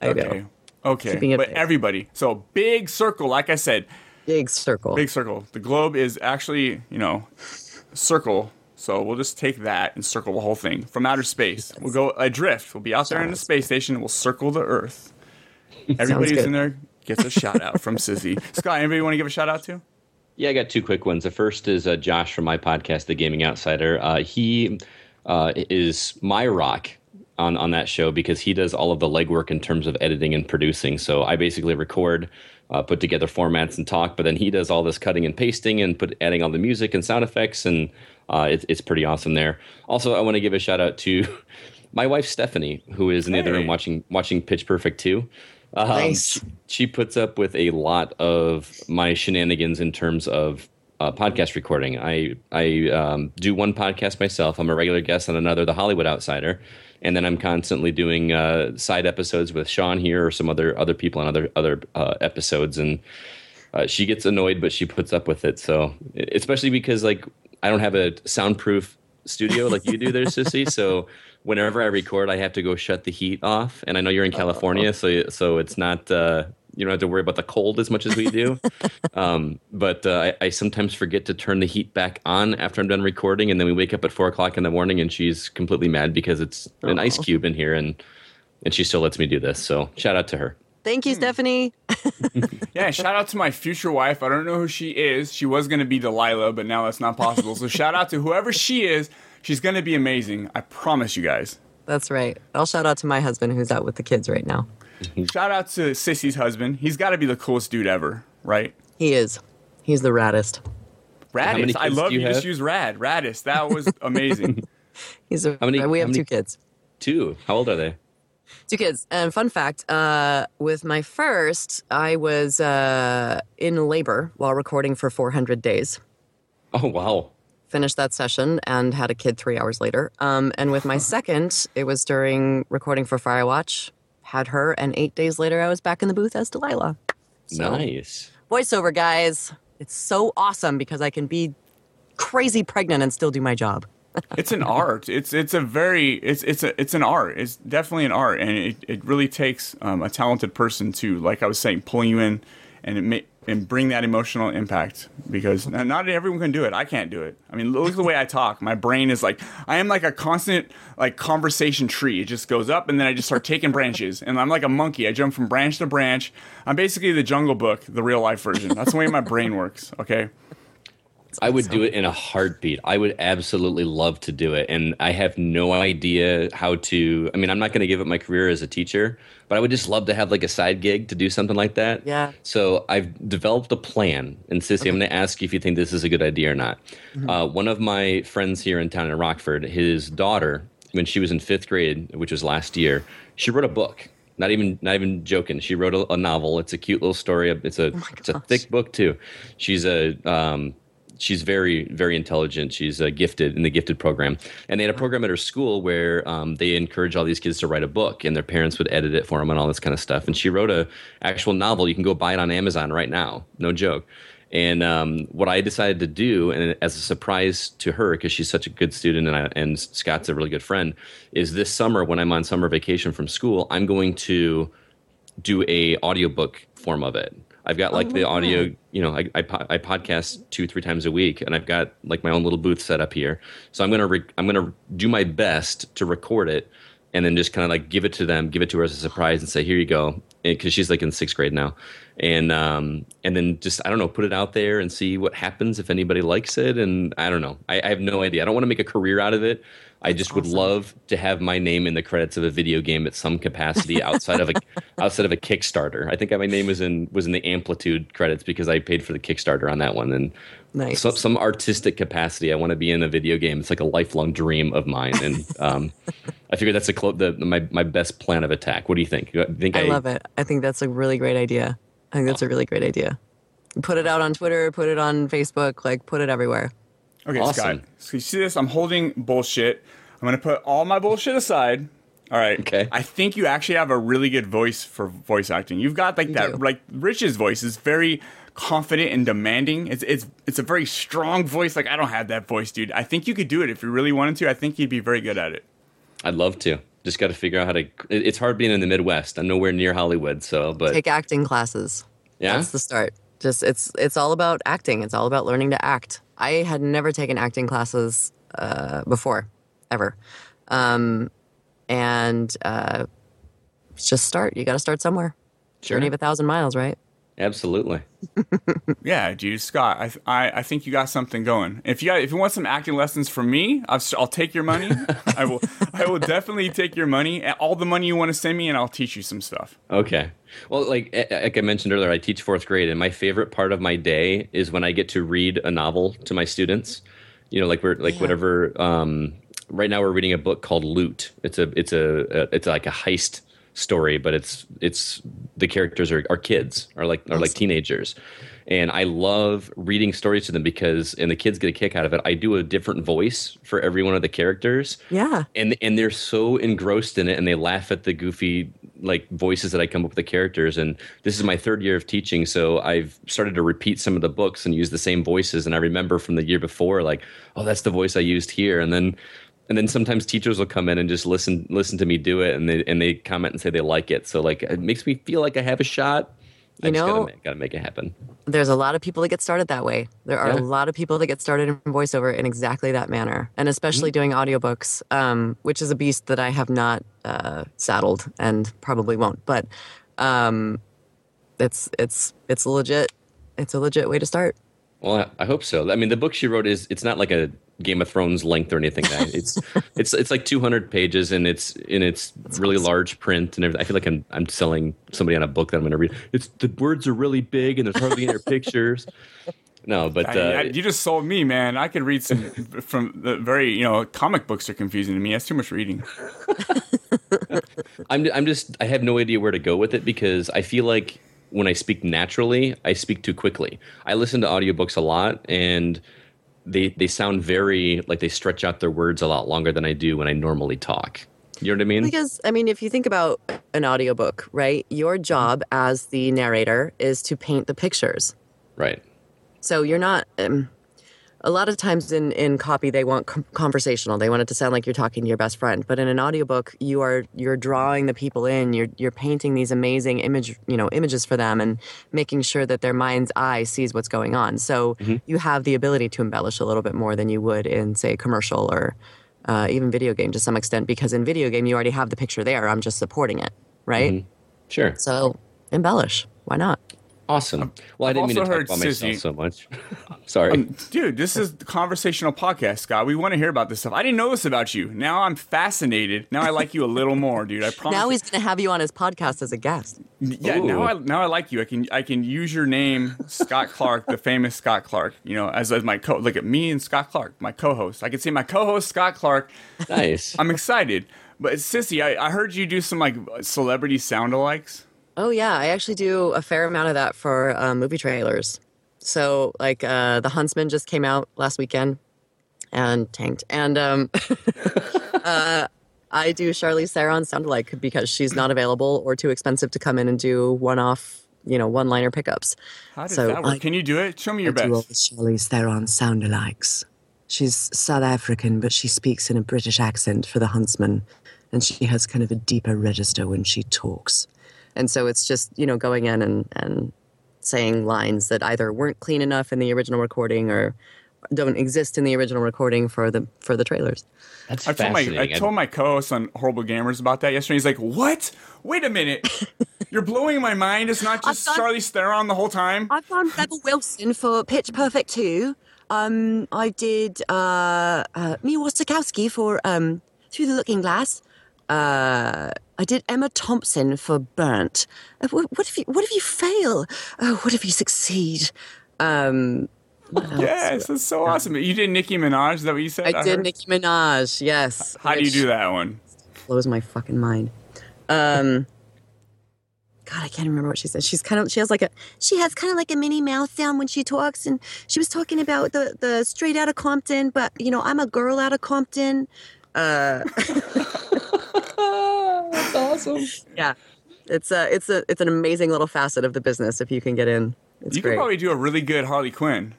S2: I know.
S1: Okay, okay,
S2: Keeping
S1: but
S2: big.
S1: everybody. So big circle, like I said,
S2: Big circle.
S1: big circle. The globe is actually, you know, circle. So we'll just take that and circle the whole thing from outer space. We'll go adrift. We'll be out there in the space station. We'll circle the Earth. Everybody who's in there gets a shout out from Sissy. Scott, anybody want to give a shout out to?
S12: Yeah, I got two quick ones. The first is uh, Josh from my podcast, The Gaming Outsider. Uh, he uh, is my rock on, on that show because he does all of the legwork in terms of editing and producing. So I basically record, uh, put together formats and talk, but then he does all this cutting and pasting and put adding all the music and sound effects, and uh, it, it's pretty awesome there. Also, I want to give a shout out to my wife Stephanie, who is in the other room watching watching Pitch Perfect 2. Um,
S2: Nice.
S12: she- puts up with a lot of my shenanigans in terms of uh, podcast recording. I I um, do one podcast myself. I'm a regular guest on another, The Hollywood Outsider, and then I'm constantly doing uh, side episodes with Sean here or some other other people on other other uh, episodes. And uh, she gets annoyed, but she puts up with it. So especially because like I don't have a soundproof studio like you do there, Sissy. So whenever I record, I have to go shut the heat off. And I know you're in California, so so it's not uh, you don't have to worry about the cold as much as we do. um, but uh, I, I sometimes forget to turn the heat back on after I'm done recording, and then we wake up at four o'clock in the morning, and she's completely mad because it's an ice cube in here, and and she still lets me do this. So shout out to her.
S2: Thank you, hmm. Stephanie.
S1: Yeah, shout out to my future wife. I don't know who she is. She was going to be Delilah, but now that's not possible. So shout out to whoever she is. She's going to be amazing. I promise you guys.
S2: That's right. I'll shout out to my husband who's out with the kids right now.
S1: Shout out to Sissy's husband. He's got to be the coolest dude ever, right?
S2: He is. He's the raddest.
S12: many
S1: Raddest. I love you.
S12: you
S1: Just use rad. Raddest. That was amazing.
S2: He's a,
S12: How many-
S2: we
S12: how
S2: have
S12: many-
S2: two kids.
S12: Two. How old are they?
S2: Two kids. And fun fact, uh, with my first, I was uh, in labor while recording for 400 days.
S12: Oh wow.
S2: Finished that session and had a kid three hours later. Um, and with my second, it was during recording for Firewatch. Had her, and eight days later, I was back in the booth as Delilah. So-
S12: Nice.
S2: Voiceover, guys. It's so awesome because I can be crazy pregnant and still do my job.
S1: It's an art. It's it's a very it's it's a it's an art. It's definitely an art, and it, it really takes um, a talented person to, like I was saying, pulling you in and it may, and bring that emotional impact because not everyone can do it. I can't do it. I mean, look at the way I talk. My brain is like I am like a constant like conversation tree. It just goes up, and then I just start taking branches, and I'm like a monkey. I jump from branch to branch. I'm basically the Jungle Book, the real life version. That's the way my brain works. Okay.
S12: I would do it in a heartbeat. I would absolutely love to do it. And I have no idea how to. I mean, I'm not going to give up my career as a teacher, but I would just love to have like a side gig to do something like that.
S2: Yeah.
S12: So I've developed a plan. And Sissy, I'm going to ask you if you think this is a good idea or not. Uh, one of my friends here in town in Rockford, his daughter, when she was in fifth grade, which was last year, she wrote a book. Not even, not even joking. She wrote a, a novel. It's a cute little story. It's a, it's a thick book too. She's a, um, she's very very intelligent. She's uh, gifted in the gifted program. And they had a program at her school where um, they encourage all these kids to write a book and their parents would edit it for them and all this kind of stuff. And she wrote a actual novel. You can go buy it on amazon right now. No joke. And um, what I decided to do, and as a surprise to her, because she's such a good student and, I, and Scott's a really good friend, is this summer when I'm on summer vacation from school, I'm going to do a audiobook form of it. I've got like
S2: Oh,
S12: the audio, you know, I, I, po- I podcast two, three times a week, and I've got like my own little booth set up here. So I'm gonna re- I'm gonna do my best to record it, and then just kind of like give it to them, give it to her as a surprise, and say, "Here you go," because she's like in sixth grade now, and um, and then just I don't know, put it out there and see what happens if anybody likes it, and I don't know, I, I have no idea. I don't want to make a career out of it. I just would love to have my name in the credits of a video game at some capacity outside of a outside of a Kickstarter. I think my name was in was in the Amplitude credits because I paid for the Kickstarter on that one, and
S2: Nice.
S12: so, some artistic capacity. I want to be in a video game. It's like a lifelong dream of mine, and um, I figure that's a clo- the, my my best plan of attack. What do you think? You think
S2: I love it. I think that's a really great idea. I think that's a really great idea. Put it out on Twitter, put it on Facebook, like put it everywhere.
S1: Okay,
S12: Awesome.
S1: Scott. So you see this? I'm holding bullshit. I'm gonna put all my bullshit aside, All right.
S12: Okay.
S1: I think you actually have a really good voice for voice acting. You've got like
S2: You
S1: that
S2: do.
S1: like Rich's voice is very confident and demanding. It's it's it's a very strong voice. Like I don't have that voice, dude. I think you could do it if you really wanted to. I think you'd be very good at it.
S12: I'd love to. Just got to figure out how to. It's hard being in the Midwest. I'm nowhere near Hollywood, so but
S2: Take acting classes.
S12: yeah.
S2: That's the start. Just it's it's all about acting. It's all about learning to act. I had never taken acting classes uh, before, ever, um, and uh, just start. You got to start somewhere.
S12: Sure.
S2: Journey of a thousand miles, right?
S12: Absolutely.
S1: Yeah, dude, Scott. I, I I think you got something going. If you got, if you want some acting lessons from me, I'll, I'll take your money. I will I will definitely take your money, all the money you want to send me, and I'll teach you some stuff.
S12: Okay. Well, like like I mentioned earlier, I teach fourth grade, and my favorite part of my day is when I get to read a novel to my students. You know, like we're like whatever. Um, right now, we're reading a book called Loot. It's a it's a, a it's like a heist story, but it's it's the characters are, are kids, are like are like teenagers, and I love reading stories to them because and the kids get a kick out of it. I do a different voice for every one of the characters.
S2: Yeah.
S12: and and they're so engrossed in it and they laugh at the goofy like voices that I come up with the characters. And this is my third year of teaching so I've started to repeat some of the books and use the same voices. And I remember from the year before like oh that's the voice I used here. And then and then sometimes teachers will come in and just listen listen to me do it and they and they comment and say they like it so like it makes me feel like I have a shot I
S2: You
S12: just
S2: know-
S12: gotta, make, gotta make it happen
S2: There's a lot of people that get started that way. There are
S12: Yeah.
S2: a lot of people that get started in voiceover in exactly that manner, and especially doing audiobooks, um, which is a beast that I have not uh, saddled and probably won't. But um, it's it's it's legit. It's a legit way to start.
S12: Well, I, I hope so. I mean, the book she wrote is it's not like a Game of Thrones length or anything. guys. It's it's it's like 200 pages and it's in it's really large print and everything. I feel like I'm I'm selling somebody on a book that I'm going to read. It's the words are really big and there's hardly any pictures. No, but
S1: I-
S12: uh,
S1: I- you just sold me, man. I could read some from the very you know comic books are confusing to me. That's too much reading.
S12: I'm I'm just I have no idea where to go with it because I feel like when I speak naturally, I speak too quickly. I listen to audiobooks a lot and they they sound very like they stretch out their words a lot longer than I do when I normally talk. You know what I mean?
S2: Because I mean, if you think about an audiobook, right? Your job as the narrator is to paint the pictures.
S12: right.
S2: So you're not. Um, a lot of times in, in copy they want com- conversational. They want it to sound like you're talking to your best friend. But in an audiobook, you are you're drawing the people in. You're you're painting these amazing image you know images for them and making sure that their mind's eye sees what's going on. So you have the ability to embellish a little bit more than you would in say commercial or uh, even video game to some extent. Because in video game you already have the picture there. I'm just supporting it, right?
S12: Sure.
S2: So embellish. Why not?
S12: Awesome. Well, I
S1: I've
S12: didn't mean to
S1: also
S12: talk
S1: heard
S12: about myself so much. Sorry.
S1: Um, dude, this is the conversational podcast, Scott. We want to hear about this stuff. I didn't know this about you. Now I'm fascinated. Now I like you a little more, dude. I promise.
S2: Now he's going to have you on his podcast as a guest.
S1: Yeah, now I now I like you. I can I can use your name, Scott Clark, the famous Scott Clark. You know, as, as my co. Look at me and Scott Clark, my co-host. I can see my co-host Scott Clark.
S12: nice.
S1: I'm excited. But Sissy, I, I heard you do some like celebrity sound-alikes.
S2: Oh yeah, I actually do a fair amount of that for uh, movie trailers. So like uh, the Huntsman just came out last weekend and tanked, and um, uh, I do Charlize Theron sound alike because she's not available or too expensive to come in and do one-off, you know, one-liner pickups.
S1: How does
S2: So
S1: that work?
S2: I-
S1: can you do it? Show me your
S2: I do all
S1: best.
S2: the Charlize Theron sound alikes. She's South African, but she speaks in a British accent for the Huntsman, and she has kind of a deeper register when she talks. And so it's just you know going in and and saying lines that either weren't clean enough in the original recording or don't exist in the original recording for the for the trailers.
S12: That's
S1: I told my I told my co-host on Horrible Gamers about that yesterday. He's like, "What? Wait a minute! You're blowing my mind. It's not just
S2: I've done-
S1: Charlize Theron the whole time."
S2: I've done Rebel Wilson for Pitch Perfect 2. Um, I did uh, uh, Mia Wasikowski for um, Through the Looking Glass. Uh, I did Emma Thompson for Burnt. Uh, what, what if you What if you fail? Oh, what if you succeed? Um?
S1: Yes, that's so awesome. You did Nicki Minaj. Is that what you said?
S2: I did
S1: heard?
S2: Nicki Minaj. Yes.
S1: How do you do that one?
S2: Blows my fucking mind. Um, God, I can't remember what she said. She's kind of she has like a she has kind of like a mini mouth sound when she talks, and she was talking about the the straight out of Compton, but you know I'm a girl out of Compton. Uh,
S12: awesome.
S2: Yeah, it's a it's a it's an amazing little facet of the business if you can get in. It's
S1: you
S2: great.
S1: could probably do a really good Harley Quinn.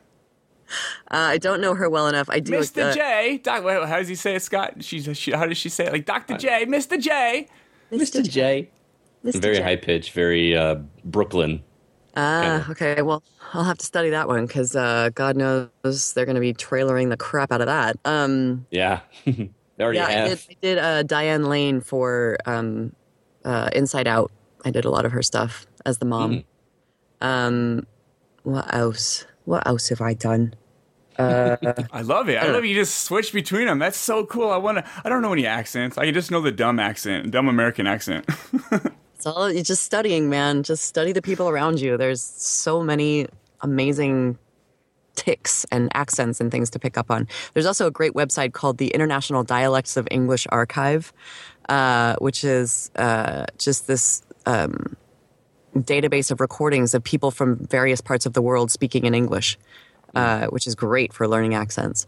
S2: uh, I don't know her well enough. I do.
S1: Mr.
S2: uh,
S1: J. Doc, wait, how does he say it, Scott? She's she, how does she say it? Like Dr. J, Mr. J.
S12: Mr. J.
S2: Mr.
S12: Very
S2: J.
S12: high pitch, very uh, Brooklyn.
S2: Ah, okay. Well, I'll have to study that one because uh, God knows they're going to be trailering the crap out of that. Um,
S12: Yeah. they already
S2: yeah, I
S12: have.
S2: did, I did uh, Diane Lane for um, uh, Inside Out. I did a lot of her stuff as the mom. Um, what else? What else have I done? Uh,
S1: I love it. I love you just switch between them. That's so cool. I want to. I don't know any accents. I just know the dumb accent, dumb American accent.
S2: it's all you're just studying, man. Just study the people around you. There's so many amazing ticks and accents and things to pick up on. There's also a great website called the International Dialects of English Archive, uh, which is uh, just this um, database of recordings of people from various parts of the world speaking in English, uh, which is great for learning accents.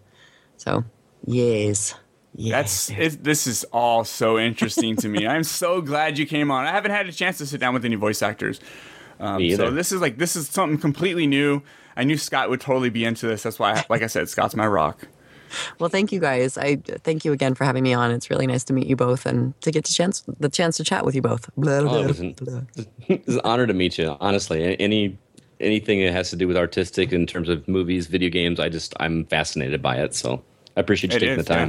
S2: So, yes.
S1: That's it, this is all so interesting to me. I'm so glad you came on. I haven't had a chance to sit down with any voice actors. Um,
S12: Me
S1: so this is like this is something completely new. I knew Scott would totally be into this. That's why, I, like I said, Scott's my rock.
S2: Well, thank you guys. I thank you again for having me on. It's really nice to meet you both and to get the chance the chance to chat with you both. Blah,
S12: Oh,
S2: blah,
S12: it was an, it was an honor to meet you. Honestly, any anything that has to do with artistic in terms of movies, video games, I just I'm fascinated by it. So I appreciate you
S1: It
S12: taking
S1: is,
S12: the time.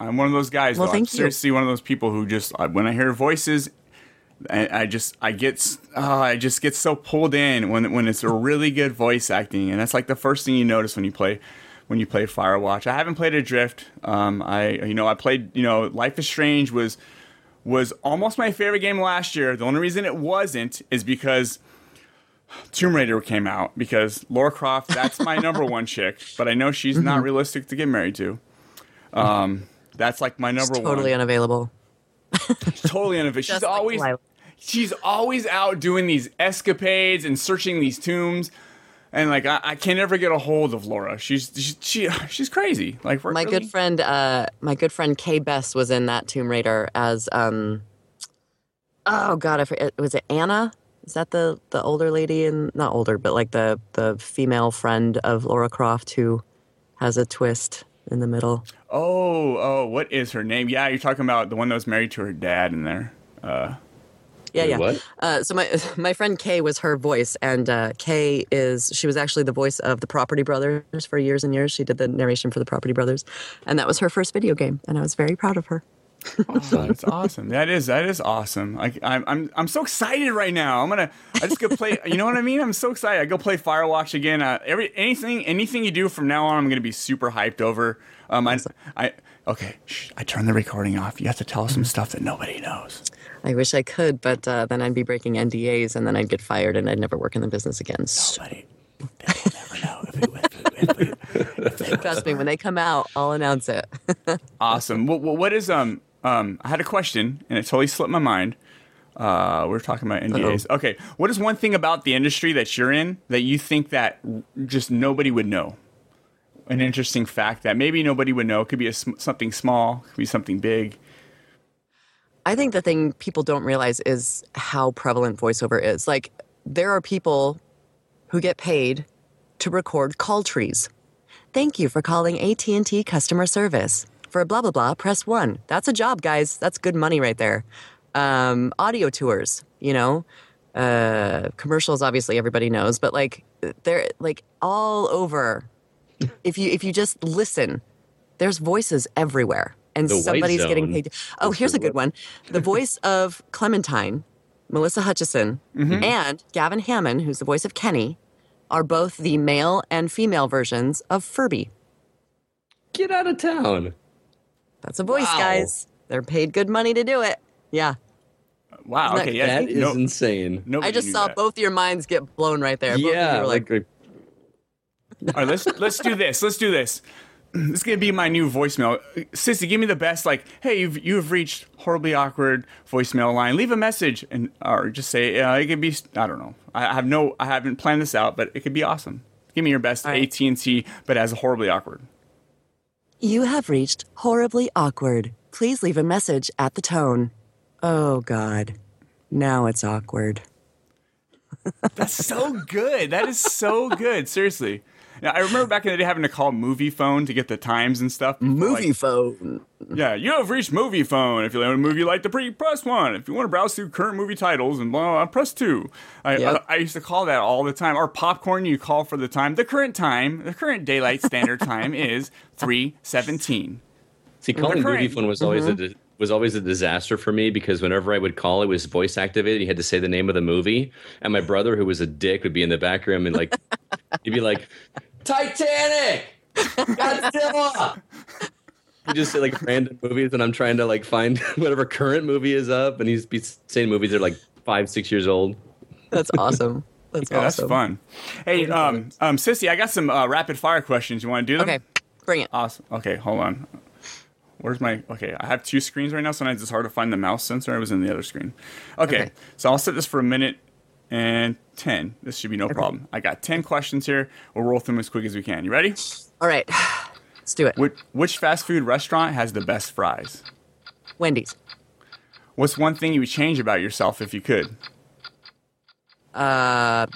S1: yeah. I'm one of those guys.
S2: Well,
S1: though. I'm
S2: thank you.
S1: seriously one of those people who just uh, when I hear voices, I, I just I get s- oh, I just get so pulled in when when it's a really good voice acting, and that's like the first thing you notice when you play when you play Firewatch. I haven't played Adrift. Um, I you know I played you know Life is Strange was was almost my favorite game last year. The only reason it wasn't is because Tomb Raider came out because Laura Croft, that's my number one chick, but I know she's not realistic to get married to. Um, that's like my number
S2: It's totally
S1: one.
S2: unavailable.
S1: totally unavailable. She's
S2: Just like
S1: always
S2: Delilah.
S1: she's always out doing these escapades and searching these tombs. And like I, I can never get a hold of Laura. She's she, she she's crazy. Like
S2: My
S1: really-
S2: good friend, uh, my good friend Kay Bess was in that Tomb Raider as um, oh god, I forget, was it Anna? Is that the the older lady and not older, but like the the female friend of Laura Croft who has a twist in the middle?
S1: Oh oh, what is her name? Yeah, you're talking about the one that was married to her dad in there. Uh,
S2: Yeah,
S12: Wait,
S2: yeah.
S12: what?
S2: Uh, so my my friend Kay was her voice, and uh, Kay is she was actually the voice of the Property Brothers for years and years. She did the narration for the Property Brothers, and that was her first video game, and I was very proud of her.
S1: Oh, that's awesome. That is that is awesome. Like I'm I'm I'm so excited right now. I'm gonna I just go play. you know what I mean? I'm so excited. I go play Firewatch again. Uh, every anything anything you do from now on, I'm gonna be super hyped over. Um, I I okay. Shh, I turn the recording off. You have to tell us some stuff that nobody knows.
S2: I wish I could, but uh, then I'd be breaking NDAs, and then I'd get fired, and I'd never work in the business again. So,
S1: Nobody. They will never know. If it, if it, if it,
S2: trust me, when they come out, I'll announce it.
S1: awesome. What, what what is um um? I had a question and it totally slipped my mind. Uh, we are talking about NDAs. Okay, what is one thing about the industry that you're in that you think that just nobody would know? An interesting fact that maybe nobody would know. It could be a, sm- something small. It Could be something big.
S2: I think the thing people don't realize is how prevalent voiceover is. Like, there are people who get paid to record call trees. Thank you for calling AT&T customer service. For blah blah blah, press 1. That's a job, guys. That's good money right there. Um, audio tours, you know. Uh, commercials obviously everybody knows, but like they're like all over. If you if you just listen, there's voices everywhere and
S12: The
S2: somebody's getting paid. Oh, here's a good one. The voice of Clementine, Melissa Hutchison, mm-hmm. and Gavin Hammon, who's the voice of Kenny, are both the male and female versions of Furby.
S12: Get out of town.
S2: That's a voice,
S12: Wow.
S2: guys. They're paid good money to do it. Yeah.
S1: Wow.
S2: Isn't that
S1: Okay. Yeah.
S12: That is
S1: no-
S12: insane.
S1: nobody
S2: I just saw
S1: that.
S2: both your minds get blown right there. Both of you
S12: Yeah,
S2: were
S12: like, like
S1: All right, let's let's do this. Let's do this. This is gonna be my new voicemail. Sissy, give me the best. Like, hey, you've you've reached horribly awkward voicemail line. Leave a message and or just say uh, it could be. I don't know. I have no. I haven't planned this out, but it could be awesome. Give me your best
S2: All right.
S1: AT and T, but as horribly awkward.
S2: You have reached horribly awkward. Please leave a message at the tone. Oh, God. Now it's awkward.
S1: That's so good. That is so good. Seriously. Now, I remember back in the day having to call Moviefone to get the times and stuff.
S2: Moviefone.
S1: Yeah, you have reached Moviefone. If you like a movie you like the pre, press one. If you want to browse through current movie titles and blah, blah, press two. I,
S2: Yep.
S1: I, I used to call that all the time. Or popcorn, you call for the time. The current time, the current daylight standard time is three seventeen.
S12: See, calling Moviefone was always
S1: Mhm.
S12: a di- was always a disaster for me because whenever I would call, it was voice activated. You had to say the name of the movie, and my brother, who was a dick, would be in the back room and like he'd be like, "Titanic, Godzilla." He just say like random movies, and I'm trying to like find whatever current movie is up, and he's be saying movies that are like five, six years old.
S2: That's awesome. That's
S1: Yeah,
S2: awesome.
S1: that's fun. Hey, um, um, Sissy, I got some uh, rapid fire questions. You want to do them?
S2: Okay, bring it.
S1: Awesome. Okay, hold on. Where's my? Okay, I have two screens right now. Sometimes it's hard to find the mouse sensor. I was in the other screen. Okay,
S2: Okay.
S1: so I'll set this for a minute and ten. This should be no problem. I got ten questions here. We'll roll through them as quick as we can. You ready?
S2: All right. Let's do it.
S1: Which, which fast food restaurant has the best fries?
S2: Wendy's.
S1: What's one thing you would change about yourself if you could?
S2: Uh,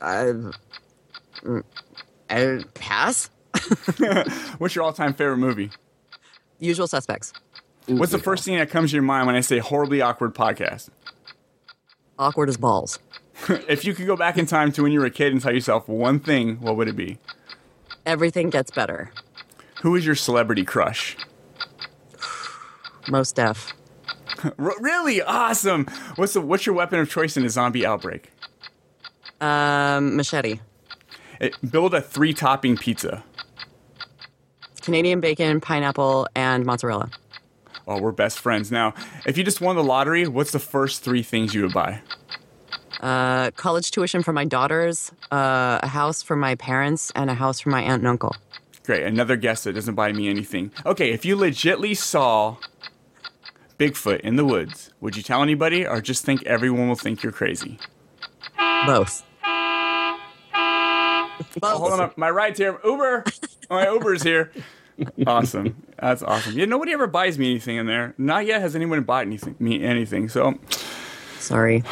S2: I, mm, I pass.
S1: What's your all-time favorite movie?
S2: Usual suspects.
S1: What's the first thing that comes to your mind when I say horribly awkward podcast?
S2: Awkward as balls.
S1: if you could go back in time to when you were a kid and tell yourself one thing, what would it be?
S2: Everything gets better.
S1: Who is your celebrity crush?
S2: Most deaf.
S1: R- really awesome. What's the what's your weapon of choice in a zombie outbreak?
S2: Um, machete.
S1: Eh, build a three topping pizza.
S2: Canadian bacon, pineapple, and mozzarella.
S1: Oh, we're best friends now. If you just won the lottery, what's the first three things you would buy?
S2: Uh, college tuition for my daughters, uh, a house for my parents, and a house for my aunt and uncle.
S1: Great, another guess that doesn't buy me anything. Okay, if you legitly saw Bigfoot in the woods, would you tell anybody or just think everyone will think you're crazy?
S2: Both.
S1: Oh, hold on, my ride's here. Uber, my Uber's here. Awesome, that's awesome. Yeah, nobody ever buys me anything in there. Not yet has anyone bought anything me anything. So
S2: Sorry.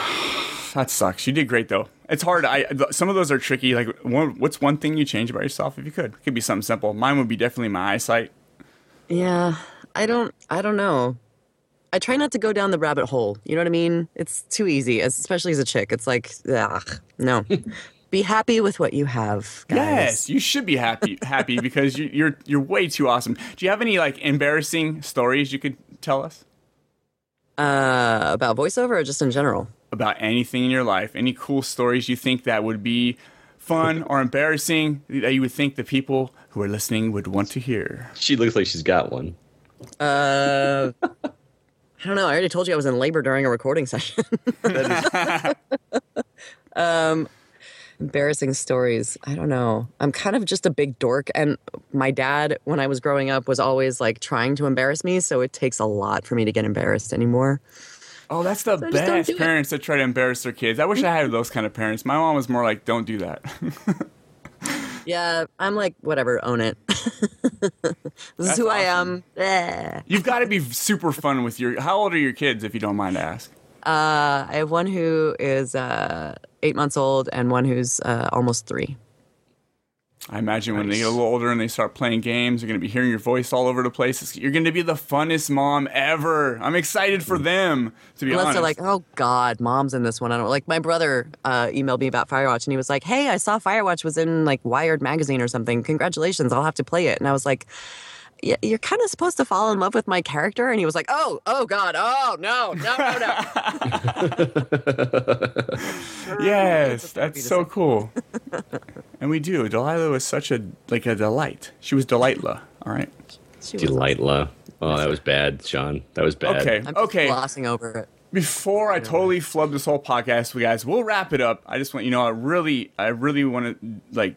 S1: that sucks. You did great though. It's hard. I th- some of those are tricky. Like, one, what's one thing you change about yourself if you could? It could be something simple. Mine would be definitely my eyesight.
S2: Yeah, I don't. I don't know. I try not to go down the rabbit hole. You know what I mean? It's too easy, especially as a chick. It's like, ugh, no. Be happy with what you have, guys.
S1: Yes, you should be happy happy because you, you're you're way too awesome. Do you have any like embarrassing stories you could tell us
S2: Uh, about voiceover or just in general?
S1: about anything in your life? Any cool stories you think that would be fun or embarrassing that you would think the people who are listening would want to hear?
S12: She looks like she's got one.
S2: Uh, I don't know. I already told you I was in labor during a recording session. um, embarrassing stories. I don't know. I'm kind of just a big dork, and my dad, when I was growing up, was always like trying to embarrass me. So it takes a lot for me to get embarrassed anymore.
S1: Oh, that's the
S2: just don't
S1: best
S2: do
S1: parents that try to embarrass their kids. I wish I had those kind of parents. My mom was more like, "Don't do that."
S2: Yeah, I'm like, whatever, own it. this is
S1: That's
S2: who I am.
S1: You've got to be super fun with your. How old are your kids, if you don't mind to ask?
S2: Uh, I have one who is uh, eight months old and one who's uh, almost three.
S1: I imagine when they get a little older and they start playing games, you're going to be hearing your voice all over the place. You're going to be the funnest mom ever. I'm excited for them, to be
S2: Unless
S1: honest.
S2: they're like, oh God, mom's in this one. I don't like. My brother uh, emailed me about Firewatch, and he was like, "Hey, I saw Firewatch was in like Wired magazine or something. Congratulations, I'll have to play it." And I was like, yeah, "You're kind of supposed to fall in love with my character." And he was like, "Oh, oh God, oh no, no, no, no."
S1: yes, that's so cool. and we do. Delilah was such a like a delight. She was Delightla. All right.
S12: Delightla. Oh, that was bad, Sean. That was bad.
S1: Okay.
S2: I'm just
S1: okay.
S2: glossing over it.
S1: Before I totally flub this whole podcast, we guys, we'll wrap it up. I just want you know, I really, I really want to like,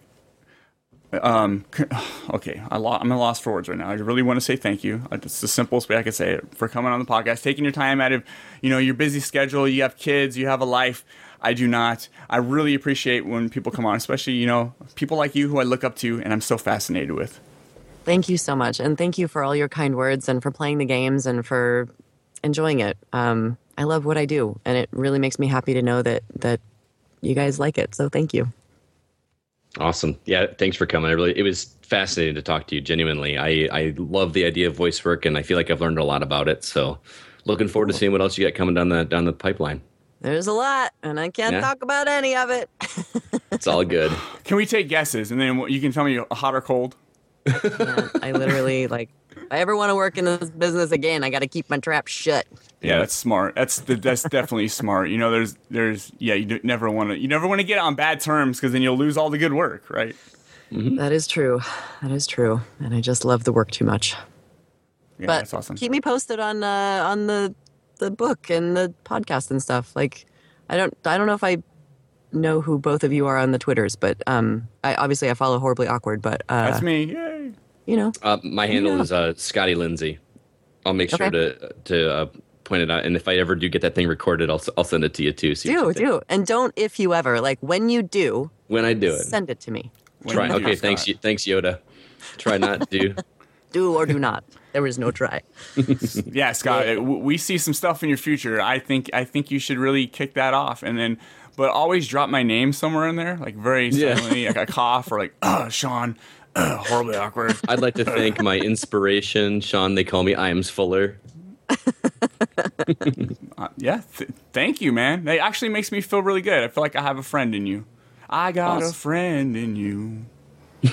S1: um, okay, I I'm at a loss for words right now. I really want to say thank you. It's the simplest way I could say it for coming on the podcast, taking your time out of, you know, your busy schedule. You have kids, you have a life. I do not. I really appreciate when people come on, especially you know people like you who I look up to and I'm so fascinated with.
S2: Thank you so much, and thank you for all your kind words and for playing the games and for enjoying it. Um, I love what I do, and it really makes me happy to know that that you guys like it. So thank you.
S12: Awesome. Yeah, thanks for coming. I really it was fascinating to talk to you genuinely. I I love the idea of voice work and I feel like I've learned a lot about it. So, looking forward to seeing what else you got coming down the down the pipeline.
S2: There's a lot, and I can't
S12: Yeah.
S2: talk about any of it.
S12: It's all good.
S1: Can we take guesses and then you can tell me hot or cold?
S2: I literally like. If I ever want to work in this business again, I got to keep my trap shut.
S1: Yeah, that's smart. That's the, that's definitely smart. You know, there's there's yeah, you never want to you never want to get on bad terms because then you'll lose all the good work, right?
S2: That is true. That is true, and I just love the work too much.
S1: Yeah,
S2: but
S1: that's awesome.
S2: keep me posted on uh, on the the book and the podcast and stuff. Like, I don't I don't know if I know who both of you are on the twitters, but um, I obviously I follow horribly awkward, but uh,
S1: That's me. Yay.
S2: You know,
S12: Uh, my handle
S2: Yeah.
S12: is uh, Scotty Lindsay. I'll make sure
S2: Okay.
S12: to to uh, point it out, and if I ever do get that thing recorded, I'll I'll send it to you too. So you
S2: do
S12: can-
S2: do and don't if you ever like when you do
S12: when I do it.
S2: send it to me.
S12: Try. Okay, thanks,
S1: Scott.
S12: y- thanks Yoda. Try not to.
S2: Do or do not. There was no try.
S1: Yeah, Scott, w- we see some stuff in your future. I think I think you should really kick that off, and then, but always drop my name somewhere in there, like very
S12: Yeah.
S1: like a cough or like, uh, Sean, horribly awkward.
S12: I'd like to thank my inspiration, Sean. They call me Iams Fuller.
S1: Uh, yeah, th- thank you, man. That actually makes me feel really good. I feel like I have a friend in you. I got a friend in you.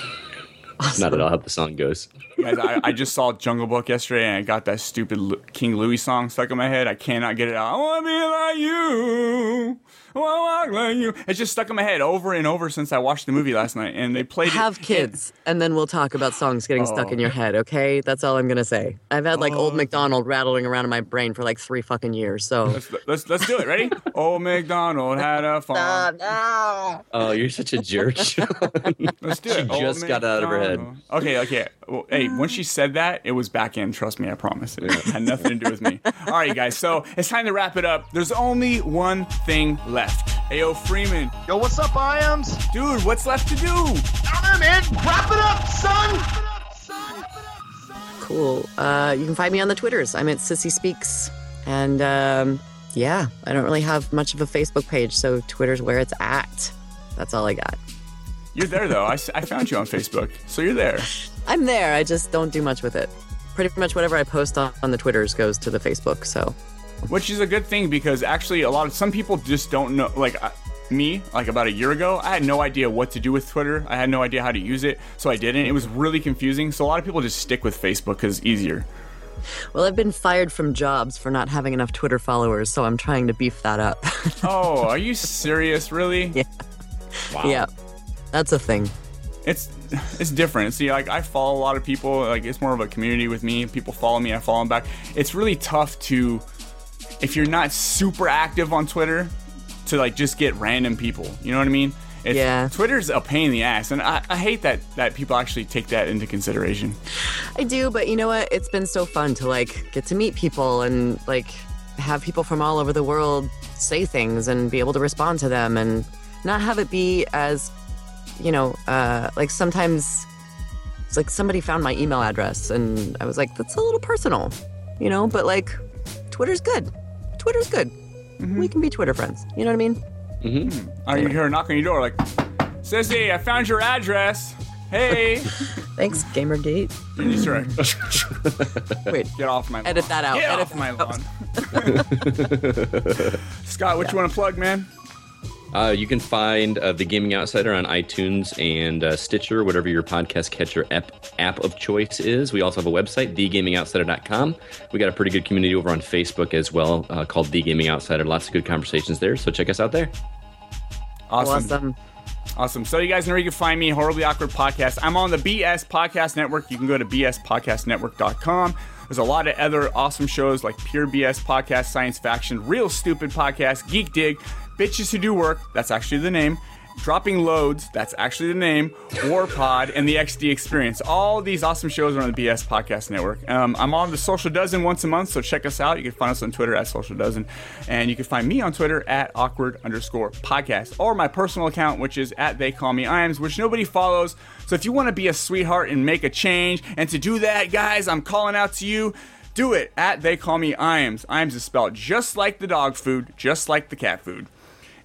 S12: Not at all how the song goes.
S1: Guys, I, I just saw Jungle Book yesterday, and I got that stupid Lu- King Louis song stuck in my head. I cannot get it out. I want to be like you. I want to walk like you. It's just stuck in my head over and over since I watched the movie last night, and they played
S2: Have
S1: it.
S2: kids, and then we'll talk about songs getting stuck
S1: Oh.
S2: in your oh. head. Okay, that's all I'm gonna say. I've had like old oh. McDonald rattling around in my brain for like three fucking years. So
S1: Let's, let's let's do it. Ready? Old McDonald had a farm.
S12: Oh, you're such a jerk.
S1: Let's do
S12: She
S1: it. Old
S12: just got out of her head.
S1: MacDonald. Okay, okay. Well, hey, when she said that, it was back in. Trust me, I promise. It had nothing to do with me. All right, you guys. So it's time to wrap it up. There's only one thing left. Ayo, Freeman.
S11: Yo, what's up, Iams?
S1: Dude, what's left to do?
S11: Down there, man. Wrap it up, son.
S2: cool. Uh, you can find me on the Twitters. I'm at Sissy Speaks, and um, yeah, I don't really have much of a Facebook page, so Twitter's where it's at. That's all I got.
S1: You're there though. I found you on Facebook, so you're there.
S2: I'm there. I just don't do much with it. Pretty much whatever I post on, on the Twitters goes to the Facebook. So
S1: Which is a good thing because actually, a lot of some people just don't know. Like I, me, like about a year ago, I had no idea what to do with Twitter. I had no idea how to use it, so I didn't. It was really confusing. So a lot of people just stick with Facebook because it's easier.
S2: Well, I've been fired from jobs for not having enough Twitter followers, so I'm trying to beef that up.
S1: oh, are you serious? Really?
S2: Yeah. Wow. Yeah, that's a thing.
S1: It's it's different. See, like I follow a lot of people. Like it's more of a community with me. People follow me, I follow them back. It's really tough to, if you're not super active on Twitter, to like just get random people. You know what I mean? It's,
S2: Yeah.
S1: Twitter's a pain in the ass, and I, I hate that that people actually take that into consideration.
S2: I do, but you know what? It's been so fun to like get to meet people and like have people from all over the world say things and be able to respond to them and not have it be as, you know, uh, like sometimes it's like somebody found my email address and I was like, that's a little personal, you know, but like Twitter's good. Twitter's good. We can be Twitter friends. You know what I mean?
S12: Mm-hmm.
S1: Or you hear a knock on your door, like, Sissy, I found your address. Hey.
S2: Thanks, Gamergate.
S1: That's right.
S2: Wait,
S1: get off my lawn.
S2: edit that out.
S1: Get
S2: edit
S1: off my lawn. Scott, what you want to plug, man?
S12: Uh, you can find uh, The Gaming Outsider on iTunes and uh, Stitcher, whatever your podcast catcher app, app of choice is. We also have a website, thegamingoutsider.com. We got a pretty good community over on Facebook as well uh, called The Gaming Outsider. Lots of good conversations there, so check us out there.
S1: Awesome.
S2: Awesome.
S1: Awesome. So you guys know where you can find me, Horribly Awkward Podcast. I'm on the BS Podcast Network. You can go to bspodcastnetwork.com. There's a lot of other awesome shows like Pure BS Podcast, Science Faction, Real Stupid Podcast, Geek Dig, Bitches Who Do Work, that's actually the name, Dropping Loads, that's actually the name, War Pod, and the XD Experience. All these awesome shows are on the BS Podcast Network. Um, I'm on the Social Dozen once a month, so check us out. You can find us on Twitter at Social Dozen, and you can find me on Twitter at awkward underscore podcast, or my personal account, which is at They Call Me Iams, which nobody follows. So if you want to be a sweetheart and make a change, and to do that, guys, I'm calling out to you do it at They Call Me Iams. Iams is spelled just like the dog food, just like the cat food.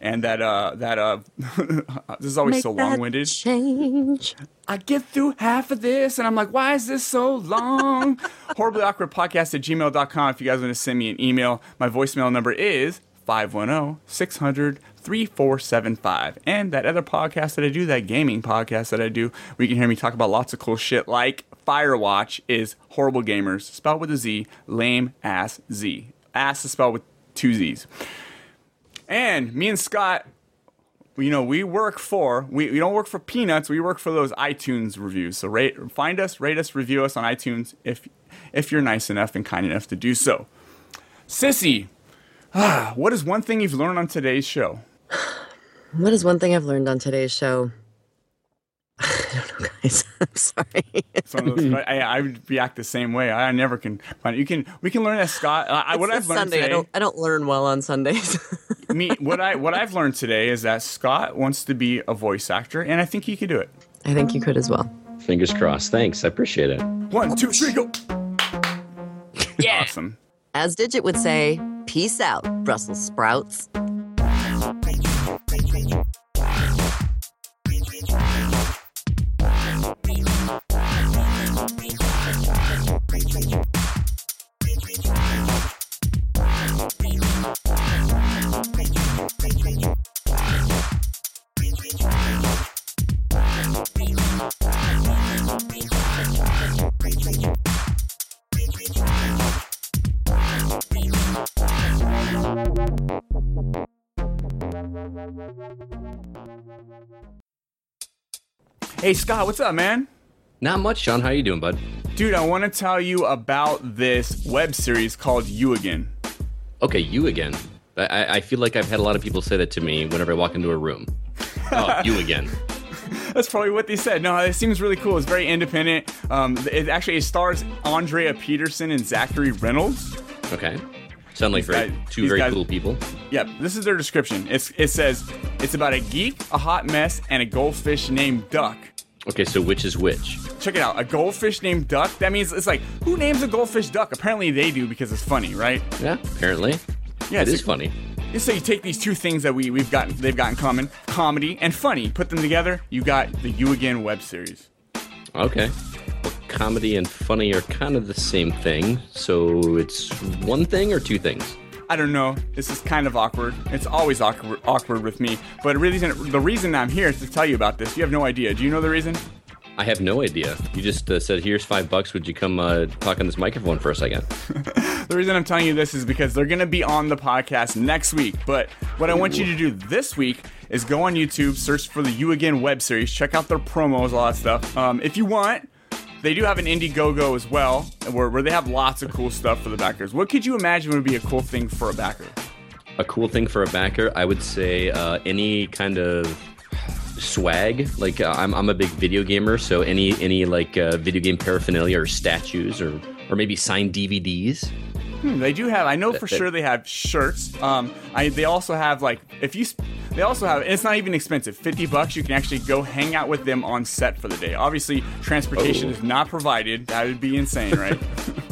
S1: And that, uh, that, uh, this is always
S2: Make
S1: so long winded.
S2: Change.
S1: I get through half of this and I'm like, why is this so long? Horribly awkward podcast at gmail.com if you guys want to send me an email. My voicemail number is 510 600 3475. And that other podcast that I do, that gaming podcast that I do, where you can hear me talk about lots of cool shit like Firewatch, is Horrible Gamers, spelled with a Z, lame ass Z. Ass is spelled with two Z's. And me and Scott you know, we work for we, we don't work for peanuts. We work for those iTunes reviews. So rate, find us, rate us, review us on iTunes if if you're nice enough and kind enough to do so. Sissy, ah, what is one thing you've learned on today's show?
S2: What is one thing I've learned on today's show? I don't know, guys. I'm sorry.
S1: Some those, I, I would react the same way. I never can find. it. You can we can learn that Scott. Uh, I, what I've learned
S2: Sunday.
S1: today.
S2: I don't. I don't learn well on Sundays.
S1: me what I what I've learned today is that Scott wants to be a voice actor, and I think he could do it.
S2: I think you could as well.
S12: Fingers crossed. Thanks. I appreciate it.
S1: One, two, three, go. yeah. Awesome.
S2: As Digit would say, peace out, Brussels sprouts.
S1: Hey Scott, what's up, man?
S12: Not much, Sean. How you doing, bud?
S1: Dude, I want to tell you about this web series called You Again.
S12: Okay, you again. I, I feel like I've had a lot of people say that to me whenever I walk into a room. Oh, you again.
S1: That's probably what they said. No, it seems really cool. It's very independent. Um, it actually it stars Andrea Peterson and Zachary Reynolds.
S12: Okay. Sound like very,
S1: guys-
S12: two very
S1: guys-
S12: cool people.
S1: Yep, this is their description. It's, it says it's about a geek, a hot mess, and a goldfish named Duck.
S12: Okay, so which is which?
S1: Check it out. A goldfish named Duck. That means it's like who names a goldfish Duck? Apparently they do because it's funny, right?
S12: Yeah, apparently.
S1: Yeah,
S12: it
S1: it's
S12: is funny.
S1: So you take these two things that we we've gotten they've got in common, comedy and funny, put them together, you got the You Again web series.
S12: Okay. Well, comedy and funny are kind of the same thing. So it's one thing or two things?
S1: I don't know. This is kind of awkward. It's always awkward, awkward with me. But the reason, the reason I'm here is to tell you about this. You have no idea. Do you know the reason?
S12: I have no idea. You just uh, said, "Here's five bucks. Would you come uh, talk on this microphone for a second?
S1: The reason I'm telling you this is because they're going to be on the podcast next week. But what I want you to do this week is go on YouTube, search for the You Again web series, check out their promos, all that stuff. Um, if you want, they do have an Indiegogo as well, where, where they have lots of cool stuff for the backers. What could you imagine would be a cool thing for a backer?
S12: A cool thing for a backer, I would say, uh, any kind of swag. Like uh, I'm, I'm a big video gamer, so any any like uh, video game paraphernalia or statues or or maybe signed DVDs.
S1: Hmm, they do have. I know for sure they have shirts. Um, I they also have like if you. sp- They also have. And it's not even expensive. Fifty bucks. You can actually go hang out with them on set for the day. Obviously, transportation
S12: Oh.
S1: is not provided. That would be insane, right?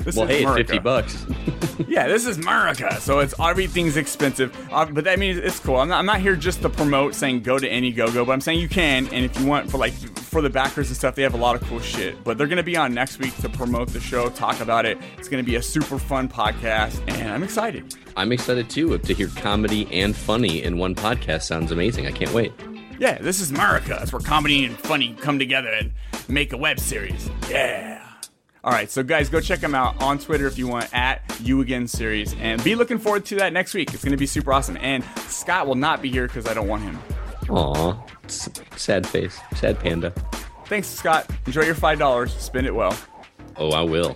S1: This
S12: well,
S1: is
S12: hey, it's
S1: America.
S12: fifty bucks.
S1: yeah, this is America, so it's everything's expensive. Uh, but that means it's cool. I'm not, I'm not here just to promote saying go to Indiegogo, but I'm saying you can, and if you want for like for the backers and stuff, they have a lot of cool shit. But they're gonna be on next week to promote the show, talk about it. It's gonna be a super fun podcast, and I'm excited.
S12: I'm excited too to hear comedy and funny in one podcast. Sounds amazing. I can't wait.
S1: Yeah, this is America. It's where comedy and funny come together and make a web series. Yeah. All right, so guys, go check them out on Twitter if you want at You Again Series, and be looking forward to that next week. It's going to be super awesome. And Scott will not be here because I don't want him.
S12: Aw, sad face, sad panda.
S1: Thanks, Scott. Enjoy your five dollars. Spend it well.
S12: Oh, I will.